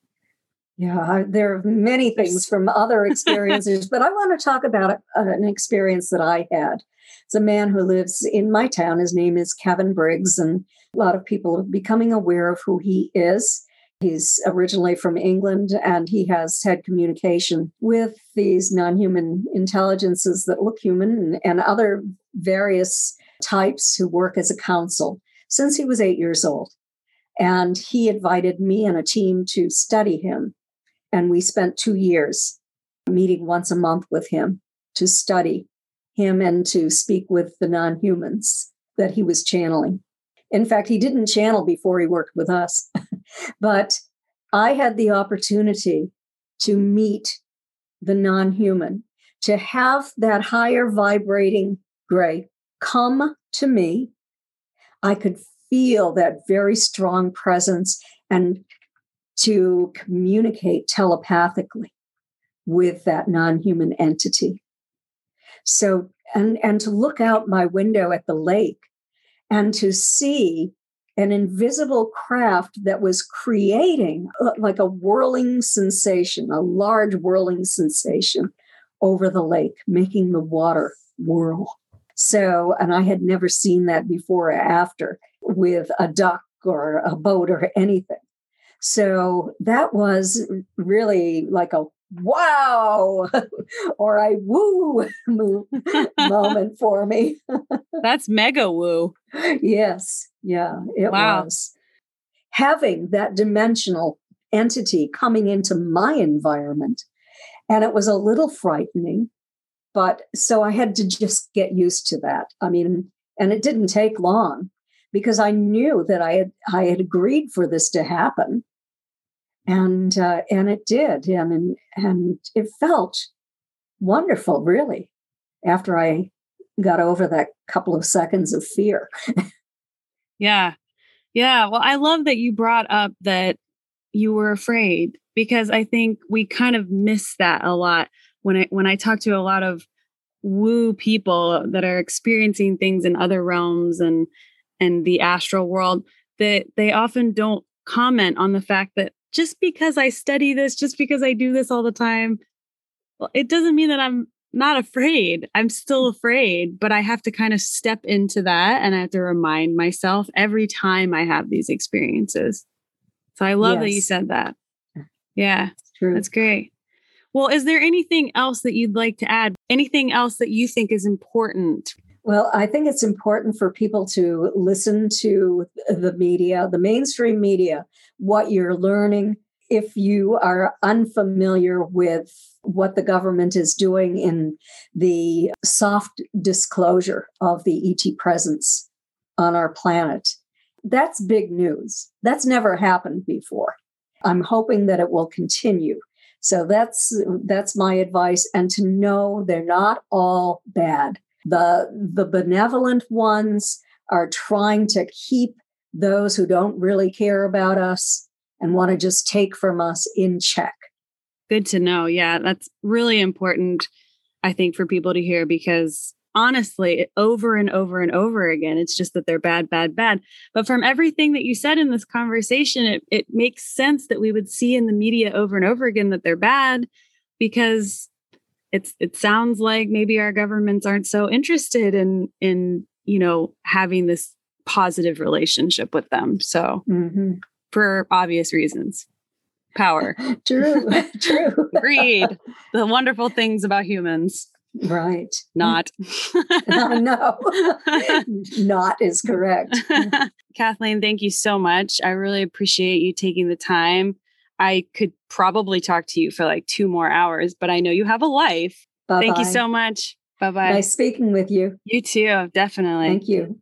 Yeah, there are many things from other experiences, but I want to talk about an experience that I had. It's a man who lives in my town. His name is Kevin Briggs, and a lot of people are becoming aware of who he is. He's originally from England and he has had communication with these non human intelligences that look human and other various types who work as a council since he was eight years old. And he invited me and a team to study him. And we spent two years meeting once a month with him to study him and to speak with the non humans that he was channeling. In fact, he didn't channel before he worked with us, but I had the opportunity to meet the non human, to have that higher vibrating gray come to me. I could feel that very strong presence and to communicate telepathically with that non-human entity. So and and to look out my window at the lake and to see an invisible craft that was creating uh, like a whirling sensation, a large whirling sensation over the lake, making the water whirl. So, and I had never seen that before or after with a duck or a boat or anything. So that was really like a wow or I woo moment for me. That's mega woo. Yes. Yeah, it wow. was. Having that dimensional entity coming into my environment. And it was a little frightening, but so I had to just get used to that. I mean, and it didn't take long because I knew that I had I had agreed for this to happen and uh, and it did and and it felt wonderful really after i got over that couple of seconds of fear. Yeah. Yeah well i love that you brought up that you were afraid because i think we kind of miss that a lot when i when i talk to a lot of woo people that are experiencing things in other realms and and the astral world that they often don't comment on the fact that just because I study this, just because I do this all the time, well, it doesn't mean that I'm not afraid. I'm still mm. afraid, but I have to kind of step into that and I have to remind myself every time I have these experiences. So I love yes. that you said that. Yeah, that's great. Well, is there anything else that you'd like to add? Anything else that you think is important? Well, I think it's important for people to listen to the media, the mainstream media, what you're learning. If you are unfamiliar with what the government is doing in the soft disclosure of the ET presence on our planet, that's big news. That's never happened before. I'm hoping that it will continue. So that's that's my advice and to know they're not all bad. The the benevolent ones are trying to keep those who don't really care about us and want to just take from us in check. Good to know. Yeah, that's really important, I think, for people to hear because honestly, over and over and over again, it's just that they're bad, bad, bad. But from everything that you said in this conversation, it, it makes sense that we would see in the media over and over again that they're bad because it's it sounds like maybe our governments aren't so interested in in you know having this positive relationship with them. So mm-hmm. for obvious reasons. Power. true. True. Greed. The wonderful things about humans. Right. Not. no. Not is correct. Kathleen, thank you so much. I really appreciate you taking the time. I could probably talk to you for like two more hours, but I know you have a life. Bye-bye. Thank you so much. Bye bye. Nice speaking with you. You too, definitely. Thank you.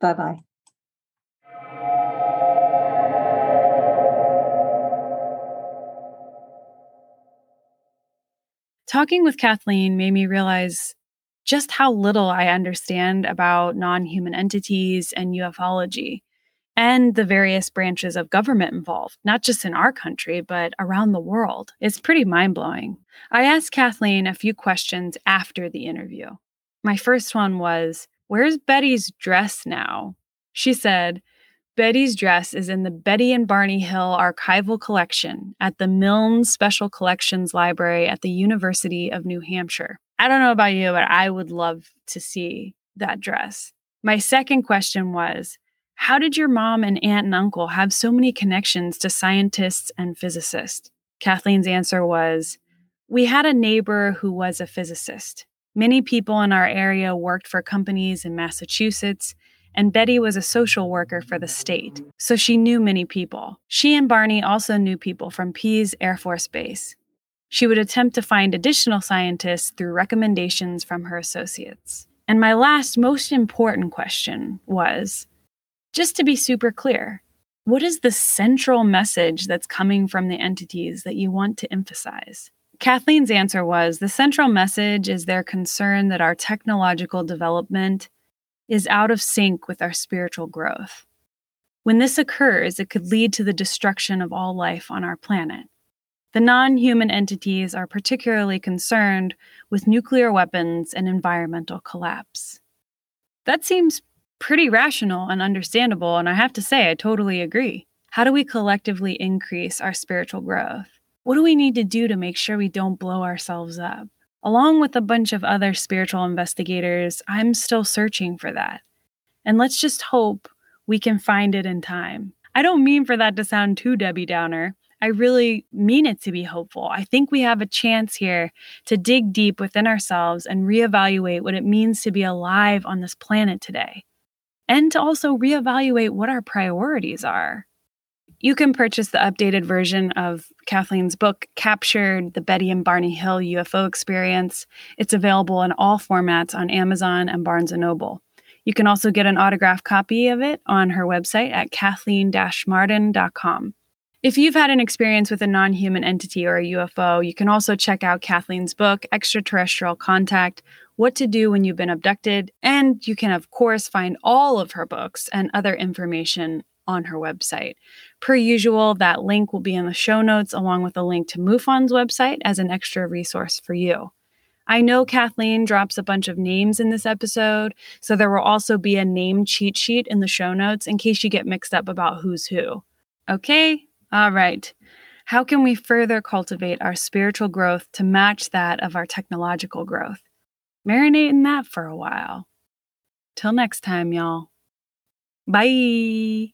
Bye bye. Talking with Kathleen made me realize just how little I understand about non human entities and ufology and the various branches of government involved, not just in our country, but around the world. It's pretty mind blowing. I asked Kathleen a few questions after the interview. My first one was, Where's Betty's dress now? She said, Betty's dress is in the Betty and Barney Hill archival collection at the Milne Special Collections Library at the University of New Hampshire. I don't know about you, but I would love to see that dress. My second question was How did your mom and aunt and uncle have so many connections to scientists and physicists? Kathleen's answer was We had a neighbor who was a physicist. Many people in our area worked for companies in Massachusetts, and Betty was a social worker for the state, so she knew many people. She and Barney also knew people from Pease Air Force Base. She would attempt to find additional scientists through recommendations from her associates. And my last, most important question was just to be super clear, what is the central message that's coming from the entities that you want to emphasize? Kathleen's answer was the central message is their concern that our technological development is out of sync with our spiritual growth. When this occurs, it could lead to the destruction of all life on our planet. The non human entities are particularly concerned with nuclear weapons and environmental collapse. That seems pretty rational and understandable, and I have to say, I totally agree. How do we collectively increase our spiritual growth? What do we need to do to make sure we don't blow ourselves up? Along with a bunch of other spiritual investigators, I'm still searching for that. And let's just hope we can find it in time. I don't mean for that to sound too Debbie Downer. I really mean it to be hopeful. I think we have a chance here to dig deep within ourselves and reevaluate what it means to be alive on this planet today, and to also reevaluate what our priorities are. You can purchase the updated version of Kathleen's book, Captured the Betty and Barney Hill UFO Experience. It's available in all formats on Amazon and Barnes & Noble. You can also get an autographed copy of it on her website at kathleen marden.com. If you've had an experience with a non human entity or a UFO, you can also check out Kathleen's book, Extraterrestrial Contact What to Do When You've Been Abducted. And you can, of course, find all of her books and other information on her website. Per usual, that link will be in the show notes along with a link to MUFON's website as an extra resource for you. I know Kathleen drops a bunch of names in this episode, so there will also be a name cheat sheet in the show notes in case you get mixed up about who's who. Okay, all right. How can we further cultivate our spiritual growth to match that of our technological growth? Marinate in that for a while. Till next time, y'all. Bye.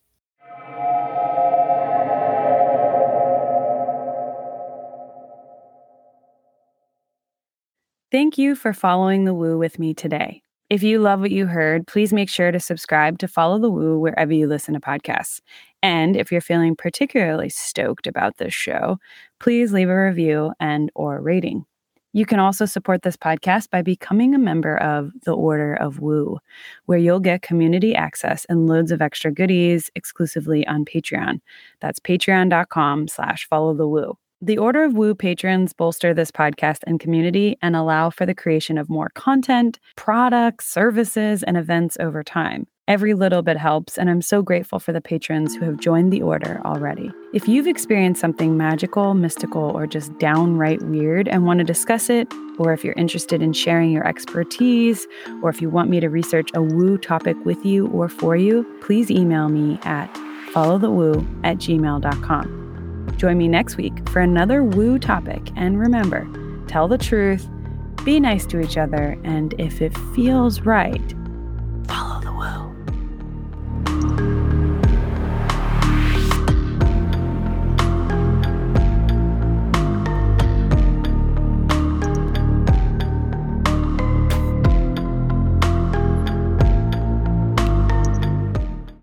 Thank you for following the woo with me today. If you love what you heard, please make sure to subscribe to Follow the Woo wherever you listen to podcasts. And if you're feeling particularly stoked about this show, please leave a review and or rating. You can also support this podcast by becoming a member of the Order of Woo, where you'll get community access and loads of extra goodies exclusively on Patreon. That's patreon.com slash follow the woo. The Order of Woo patrons bolster this podcast and community and allow for the creation of more content, products, services, and events over time. Every little bit helps, and I'm so grateful for the patrons who have joined the order already. If you've experienced something magical, mystical, or just downright weird and want to discuss it, or if you're interested in sharing your expertise, or if you want me to research a woo topic with you or for you, please email me at followthewoo at gmail.com. Join me next week for another woo topic. And remember, tell the truth, be nice to each other, and if it feels right, Bye.